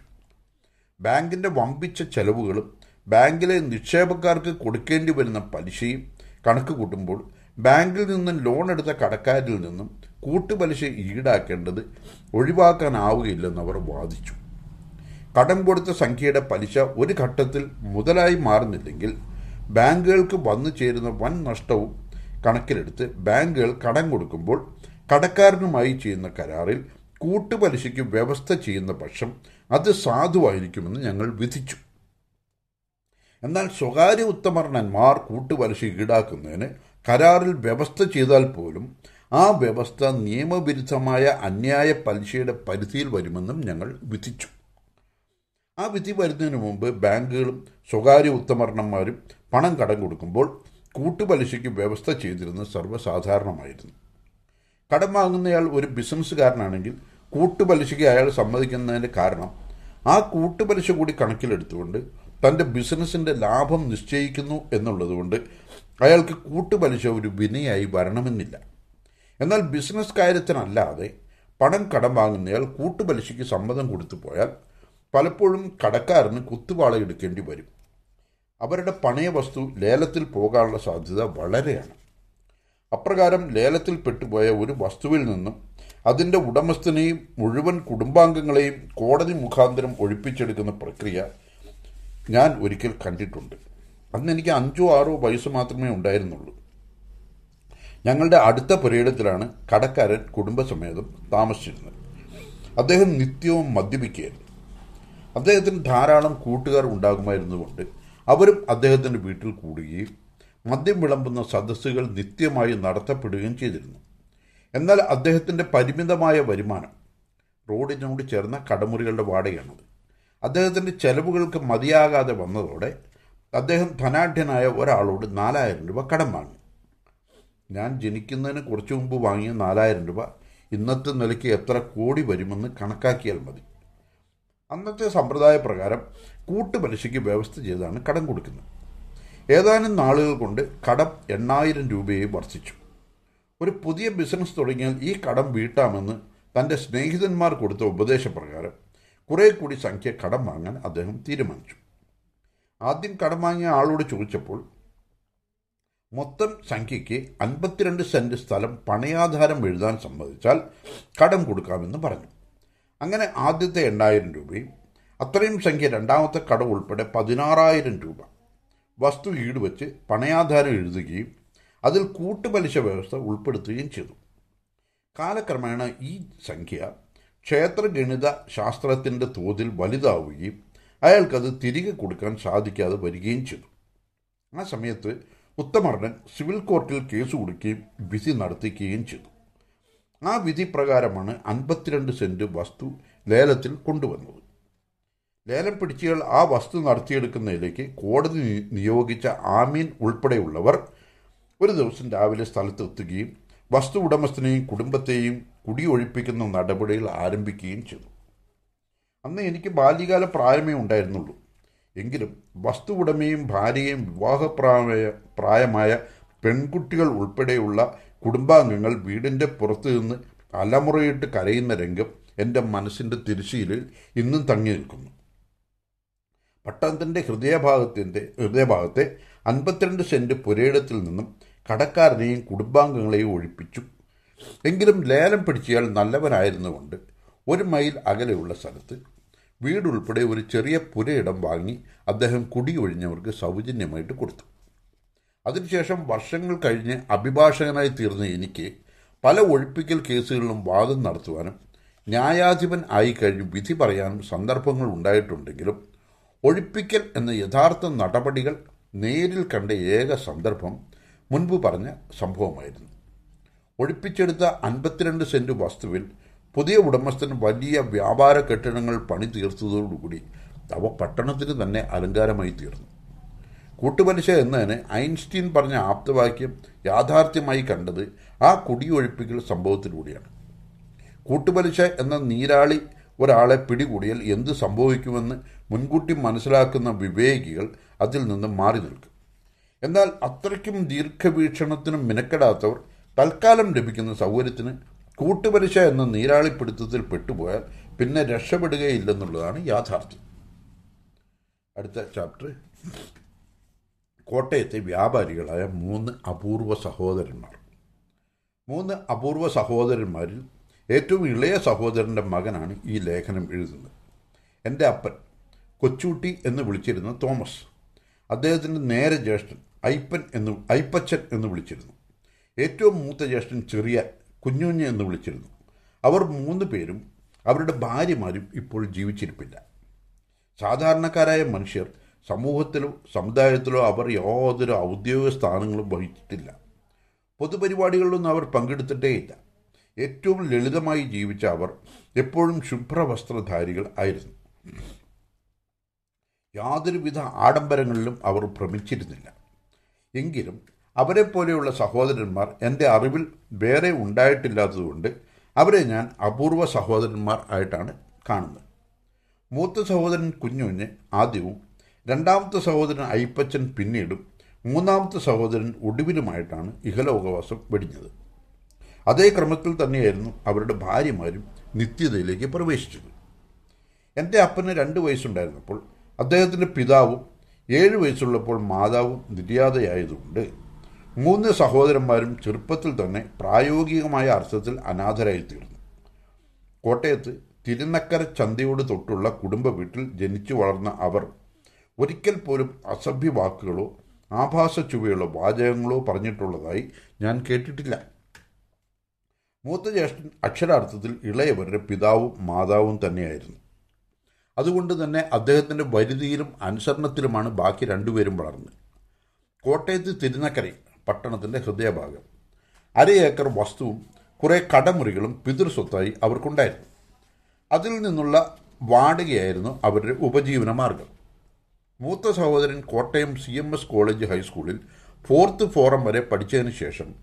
ബാങ്കിന്റെ വമ്പിച്ച ചെലവുകളും ബാങ്കിലെ നിക്ഷേപക്കാർക്ക് കൊടുക്കേണ്ടി വരുന്ന പലിശയും കണക്ക് കൂട്ടുമ്പോൾ ബാങ്കിൽ നിന്നും ലോൺ എടുത്ത കടക്കാരിൽ നിന്നും കൂട്ടുപലിശ ഈടാക്കേണ്ടത് ഒഴിവാക്കാനാവുകയില്ലെന്ന് അവർ വാദിച്ചു. കടം കൊടുത്ത സംഖ്യയുടെ പലിശ ഒരു ഘട്ടത്തിൽ മുതലായി മാറുന്നില്ലെങ്കിൽ ബാങ്കുകൾക്ക് വന്നു ചേരുന്ന വൻ നഷ്ടവും കണക്കിലെടുത്ത് ബാങ്കുകൾ കടം കൊടുക്കുമ്പോൾ കടക്കാരനുമായി ചെയ്യുന്ന കരാറിൽ കൂട്ടുപലിശയ്ക്ക് വ്യവസ്ഥ ചെയ്യുന്ന പക്ഷം അത് സാധുവായിരിക്കുമെന്ന് ഞങ്ങൾ വിധിച്ചു. എന്നാൽ സ്വകാര്യ ഉത്തമർണന്മാർ കൂട്ടുപലിശ ഈടാക്കുന്നതിന് കരാറിൽ വ്യവസ്ഥ ചെയ്താൽ പോലും ആ വ്യവസ്ഥ നിയമവിരുദ്ധമായ അന്യായ പലിശയുടെ പരിധിയിൽ വരുമെന്നും ഞങ്ങൾ വിധിച്ചു. ആ വിധി വരുന്നതിന് മുമ്പ് ബാങ്കുകളും സ്വകാര്യ ഉത്തമർണന്മാരും പണം കടം കൊടുക്കുമ്പോൾ കൂട്ടുപലിശയ്ക്ക് വ്യവസ്ഥ ചെയ്തിരുന്നത് സർവസാധാരണമായിരുന്നു. കടം വാങ്ങുന്നയാൾ ഒരു ബിസിനസ്സുകാരനാണെങ്കിൽ കൂട്ടുപലിശയ്ക്ക് അയാൾ സമ്മതിക്കുന്നതിന്റെ കാരണം ആ കൂട്ടുപലിശ കൂടി കണക്കിലെടുത്തുകൊണ്ട് തന്റെ ബിസിനസ്സിന്റെ ലാഭം നിശ്ചയിക്കുന്നു എന്നുള്ളതുകൊണ്ട് അയാൾക്ക് കൂട്ടുപലിശ ഒരു വിനയായി വരണമെന്നില്ല. എന്നാൽ ബിസിനസ് കാര്യത്തിനല്ലാതെ പണം കടം വാങ്ങുന്നയാൾ കൂട്ടുപലിശയ്ക്ക് സമ്മതം കൊടുത്തു പോയാൽ പലപ്പോഴും കടക്കാരന് കുത്തുപാളയെടുക്കേണ്ടി വരും. അവരുടെ പണയ വസ്തു ലേലത്തിൽ പോകാനുള്ള സാധ്യത വളരെയാണ്. അപ്രകാരം ലേലത്തിൽ പെട്ടുപോയ ഒരു വസ്തുവിൽ നിന്നും അതിന്റെ ഉടമസ്ഥനെയും മുഴുവൻ കുടുംബാംഗങ്ങളെയും കോടതി മുഖാന്തരം ഒഴിപ്പിച്ചെടുക്കുന്ന പ്രക്രിയ ഞാൻ ഒരിക്കൽ കണ്ടിട്ടുണ്ട്. അന്ന് എനിക്ക് അഞ്ചോ ആറോ വയസ്സ് മാത്രമേ ഉണ്ടായിരുന്നുള്ളൂ. ഞങ്ങളുടെ അടുത്ത പുരയിടത്തിലാണ് കടക്കാരൻ കുടുംബസമേതം താമസിച്ചിരുന്നത്. അദ്ദേഹം നിത്യവും മദ്യപിക്കുകയായിരുന്നു. അദ്ദേഹത്തിന് ധാരാളം കൂട്ടുകാർ ഉണ്ടാകുമായിരുന്നുകൊണ്ട് അവരും അദ്ദേഹത്തിന്റെ വീട്ടിൽ കൂടുകയും മദ്യം വിളമ്പുന്ന സദസ്സുകൾ നിത്യമായി നടത്തപ്പെടുകയും ചെയ്തിരുന്നു. എന്നാൽ അദ്ദേഹത്തിന്റെ പരിമിതമായ വരുമാനം റോഡിനോട് ചേർന്ന കടമുറികളുടെ വാടകയാണത്. അദ്ദേഹത്തിന്റെ ചെലവുകൾക്ക് മതിയാകാതെ വന്നതോടെ അദ്ദേഹം ധനാഢ്യനായ ഒരാളോട് നാലായിരം രൂപ കടം വാങ്ങി. ഞാൻ ജനിക്കുന്നതിന് കുറച്ചു മുമ്പ് വാങ്ങിയ നാലായിരം രൂപ ഇന്നത്തെ നിലയ്ക്ക് എത്ര കോടി വരുമെന്ന് കണക്കാക്കിയാൽ മതി. അന്നത്തെ സമ്പ്രദായ പ്രകാരം കൂട്ടുപലിശയ്ക്ക് വ്യവസ്ഥ ചെയ്താണ് കടം കൊടുക്കുന്നത്. ഏതാനും നാളുകൾ കൊണ്ട് കടം എണ്ണായിരം രൂപയെ വർദ്ധിച്ചു. ഒരു പുതിയ ബിസിനസ് തുടങ്ങിയാൽ ഈ കടം വീട്ടാമെന്ന് തന്റെ സ്നേഹിതന്മാർ കൊടുത്ത ഉപദേശപ്രകാരം കുറേ കൂടി സംഖ്യ കടം വാങ്ങാൻ അദ്ദേഹം തീരുമാനിച്ചു. ആദ്യം കടം വാങ്ങിയ ആളോട് ചോദിച്ചപ്പോൾ മൊത്തം സംഖ്യയ്ക്ക് അൻപത്തിരണ്ട് സെന്റ് സ്ഥലം പണയാധാരം എഴുതാൻ സമ്മതിച്ചാൽ കടം കൊടുക്കാമെന്ന് പറഞ്ഞു. അങ്ങനെ ആദ്യത്തെ എണ്ണായിരം രൂപയും അത്രയും സംഖ്യ രണ്ടാമത്തെ കടം ഉൾപ്പെടെ പതിനാറായിരം രൂപ. വസ്തു ഈടുവച്ച് പണയാധാരം എഴുതുകയും അതിൽ കൂട്ടുപലിശ വ്യവസ്ഥ ഉൾപ്പെടുത്തുകയും ചെയ്തു. കാലക്രമേണ ഈ സംഖ്യ ക്ഷേത്രഗണിത ശാസ്ത്രത്തിന്റെ തോതിൽ വലുതാവുകയും അയാൾക്കത് തിരികെ കൊടുക്കാൻ സാധിക്കാതെ വരികയും ചെയ്തു. ആ സമയത്ത് ഉത്തമർണൻ സിവിൽ കോർട്ടിൽ കേസ് കൊടുക്കുകയും വിധി നടത്തിക്കുകയും ചെയ്തു. ആ വിധി പ്രകാരമാണ് അൻപത്തിരണ്ട് സെന്റ് വസ്തു ലേലത്തിൽ കൊണ്ടുവന്നത്. ലേലം പിടിച്ചുകൾ ആ വസ്തു നടത്തിയെടുക്കുന്നതിലേക്ക് കോടതി നിയോഗിച്ച ആമീൻ ഉൾപ്പെടെയുള്ളവർ ഒരു ദിവസം രാവിലെ സ്ഥലത്തെത്തുകയും വസ്തു ഉടമസ്ഥനെയും കുടുംബത്തെയും കുടിയൊഴിപ്പിക്കുന്ന നടപടികൾ ആരംഭിക്കുകയും ചെയ്തു. അന്ന് എനിക്ക് ബാല്യകാല പ്രായമേ ഉണ്ടായിരുന്നുള്ളൂ. എങ്കിലും വസ്തു ഉടമയും ഭാര്യയും വിവാഹപ്രായ പ്രായമായ പെൺകുട്ടികൾ ഉൾപ്പെടെയുള്ള കുടുംബാംഗങ്ങൾ വീടിന്റെ പുറത്തു നിന്ന് അലമുറയിട്ട് കരയുന്ന രംഗം എന്റെ മനസ്സിന്റെ തിരിശീലിൽ ഇന്നും തങ്ങി നിൽക്കുന്നു പട്ടണത്തിന്റെ ഹൃദയഭാഗത്തിന്റെ ഹൃദയഭാഗത്തെ അൻപത്തിരണ്ട് സെന്റ് പുരയിടത്തിൽ നിന്നും കടക്കാരനെയും കുടുംബാംഗങ്ങളെയും ഒഴിപ്പിച്ചു. എങ്കിലും ലേലം പിടിച്ചയാൾ നല്ലവനായിരുന്നുകൊണ്ട് ഒരു മൈൽ അകലെയുള്ള സ്ഥലത്ത് വീടുൾപ്പെടെ ഒരു ചെറിയ പുരയിടം വാങ്ങി അദ്ദേഹം കുടിയൊഴിഞ്ഞവർക്ക് സൗജന്യമായിട്ട് കൊടുത്തു. അതിനുശേഷം വർഷങ്ങൾ കഴിഞ്ഞ് അഭിഭാഷകനായി തീർന്ന എനിക്ക് പല ഒഴിപ്പിക്കൽ കേസുകളിലും വാദം നടത്തുവാനും ന്യായാധിപൻ ആയി കഴിഞ്ഞ് വിധി പറയാനും സന്ദർഭങ്ങൾ ഉണ്ടായിട്ടുണ്ടെങ്കിലും ഒഴിപ്പിക്കൽ എന്ന യഥാർത്ഥ നടപടികൾ നേരിൽ കണ്ട ഏക സന്ദർഭം മുൻപ് പറഞ്ഞ സംഭവമായിരുന്നു. ഒഴിപ്പിച്ചെടുത്ത അൻപത്തിരണ്ട് സെന്റ് വസ്തുവിൽ പുതിയ ഉടമസ്ഥൻ വലിയ വ്യാപാര കെട്ടിടങ്ങൾ പണി തീർത്തതോടുകൂടി അവ പട്ടണത്തിന് തന്നെ അലങ്കാരമായി തീർന്നു. കൂട്ടുപലിശ എന്നതിന് ഐൻസ്റ്റീൻ പറഞ്ഞ ആപ്തവാക്യം യാഥാർത്ഥ്യമായി കണ്ടത് ആ കുടിയൊഴിപ്പിക്കൽ സംഭവത്തിലൂടെയാണ്. കൂട്ടുപലിശ എന്ന നീരാളി ഒരാളെ പിടികൂടിയാൽ എന്ത് സംഭവിക്കുമെന്ന് മുൻകൂട്ടി മനസ്സിലാക്കുന്ന വിവേകികൾ അതിൽ നിന്ന് മാറി നിൽക്കും. എന്നാൽ അത്രയ്ക്കും ദീർഘവീക്ഷണത്തിനും മിനക്കെടാത്തവർ തൽക്കാലം ലഭിക്കുന്ന സൗകര്യത്തിന് കൂട്ടുപലിശ എന്ന നീരാളിപ്പിടുത്തത്തിൽ പെട്ടുപോയാൽ പിന്നെ രക്ഷപ്പെടുകയില്ലെന്നുള്ളതാണ് യാഥാർത്ഥ്യം. അടുത്ത ചാപ്റ്റർ കോട്ടയത്തെ വ്യാപാരികളായ മൂന്ന് അപൂർവ സഹോദരന്മാർ. മൂന്ന് അപൂർവ സഹോദരന്മാരിൽ ഏറ്റവും ഇളയ സഹോദരന്റെ മകനാണ് ഈ ലേഖനം എഴുതുന്നത്. എന്റെ അപ്പൻ കൊച്ചൂട്ടി എന്ന് വിളിച്ചിരുന്ന തോമസ്. അദ്ദേഹത്തിന്റെ നേരെ ജ്യേഷ്ഠൻ ഐപ്പൻ എന്ന് ഐപ്പച്ചൻ എന്ന് വിളിച്ചിരുന്നു. ഏറ്റവും മൂത്ത ജ്യേഷ്ഠൻ ചെറിയ കുഞ്ഞുഞ്ഞ് എന്ന് വിളിച്ചിരുന്നു. അവർ മൂന്ന് പേരും അവരുടെ ഭാര്യമാരും ഇപ്പോൾ ജീവിച്ചിരിപ്പില്ല. സാധാരണക്കാരായ മനുഷ്യർ സമൂഹത്തിലോ സമുദായത്തിലോ അവർ യാതൊരു ഔദ്യോഗിക സ്ഥാനങ്ങളും വഹിച്ചിട്ടില്ല. പൊതുപരിപാടികളിലൊന്നും അവർ പങ്കെടുത്തിട്ടേയില്ല. ഏറ്റവും ലളിതമായി ജീവിച്ച അവർ എപ്പോഴും ശുഭ്രവസ്ത്രധാരികൾ ആയിരുന്നു. യാതൊരുവിധ ആഡംബരങ്ങളിലും അവർ ഭ്രമിച്ചിരുന്നില്ല. എങ്കിലും അവരെ പോലെയുള്ള സഹോദരന്മാർ എന്റെ അറിവിൽ വേറെ ഉണ്ടായിട്ടില്ലാത്തതുകൊണ്ട് അവരെ ഞാൻ അപൂർവ സഹോദരന്മാർ ആയിട്ടാണ് കാണുന്നത്. മൂത്ത സഹോദരൻ കുഞ്ഞുഞ്ഞ് ആദ്യവും രണ്ടാമത്തെ സഹോദരൻ അയ്യപ്പച്ചൻ പിന്നീടും മൂന്നാമത്തെ സഹോദരൻ ഒടുവിലുമായിട്ടാണ് ഇഹലോകവാസം വെടിഞ്ഞത്. അതേ ക്രമത്തിൽ തന്നെയായിരുന്നു അവരുടെ ഭാര്യമാരും നിത്യതയിലേക്ക് പ്രവേശിച്ചത്. എന്റെ അപ്പന് രണ്ട് വയസ്സുണ്ടായിരുന്നപ്പോൾ അദ്ദേഹത്തിന്റെ പിതാവും ഏഴ് വയസ്സുള്ളപ്പോൾ മാതാവും നിര്യാതയായതുകൊണ്ട് മൂന്ന് സഹോദരന്മാരും ചെറുപ്പത്തിൽ തന്നെ പ്രായോഗികമായ അർത്ഥത്തിൽ അനാഥരായി തീർന്നു കോട്ടയത്ത് തിരുനക്കര ചന്തയോട് തൊട്ടുള്ള കുടുംബ വീട്ടിൽ ജനിച്ചു വളർന്ന അവർ ഒരിക്കൽ പോലും അസഭ്യ വാക്കുകളോ ആഭാസ ചുവയുള്ള വാചകങ്ങളോ പറഞ്ഞിട്ടുള്ളതായി ഞാൻ കേട്ടിട്ടില്ല. മൂത്ത ജ്യേഷ്ഠൻ അക്ഷരാർത്ഥത്തിൽ ഇളയവരുടെ പിതാവും മാതാവും തന്നെയായിരുന്നു. അതുകൊണ്ട് തന്നെ അദ്ദേഹത്തിന്റെ വരുതിയിലും അനുസരണത്തിലുമാണ് ബാക്കി രണ്ടുപേരും വളർന്നത്. കോട്ടയത്ത് തിരുനക്കരയിൽ പട്ടണത്തിന്റെ ഹൃദയഭാഗം. അര ഏക്കർ വസ്തുവും കുറേ കടമുറികളും പിതൃസ്വത്തായി അവർക്കുണ്ടായിരുന്നു. അതിൽ നിന്നുള്ള വാടകയായിരുന്നു അവരുടെ ഉപജീവന മാർഗം. മൂത്ത സഹോദരൻ Kottayam C M S college ഹൈസ്കൂളിൽ ഫോർത്ത് ഫോറം വരെ പഠിച്ചതിന് ശേഷം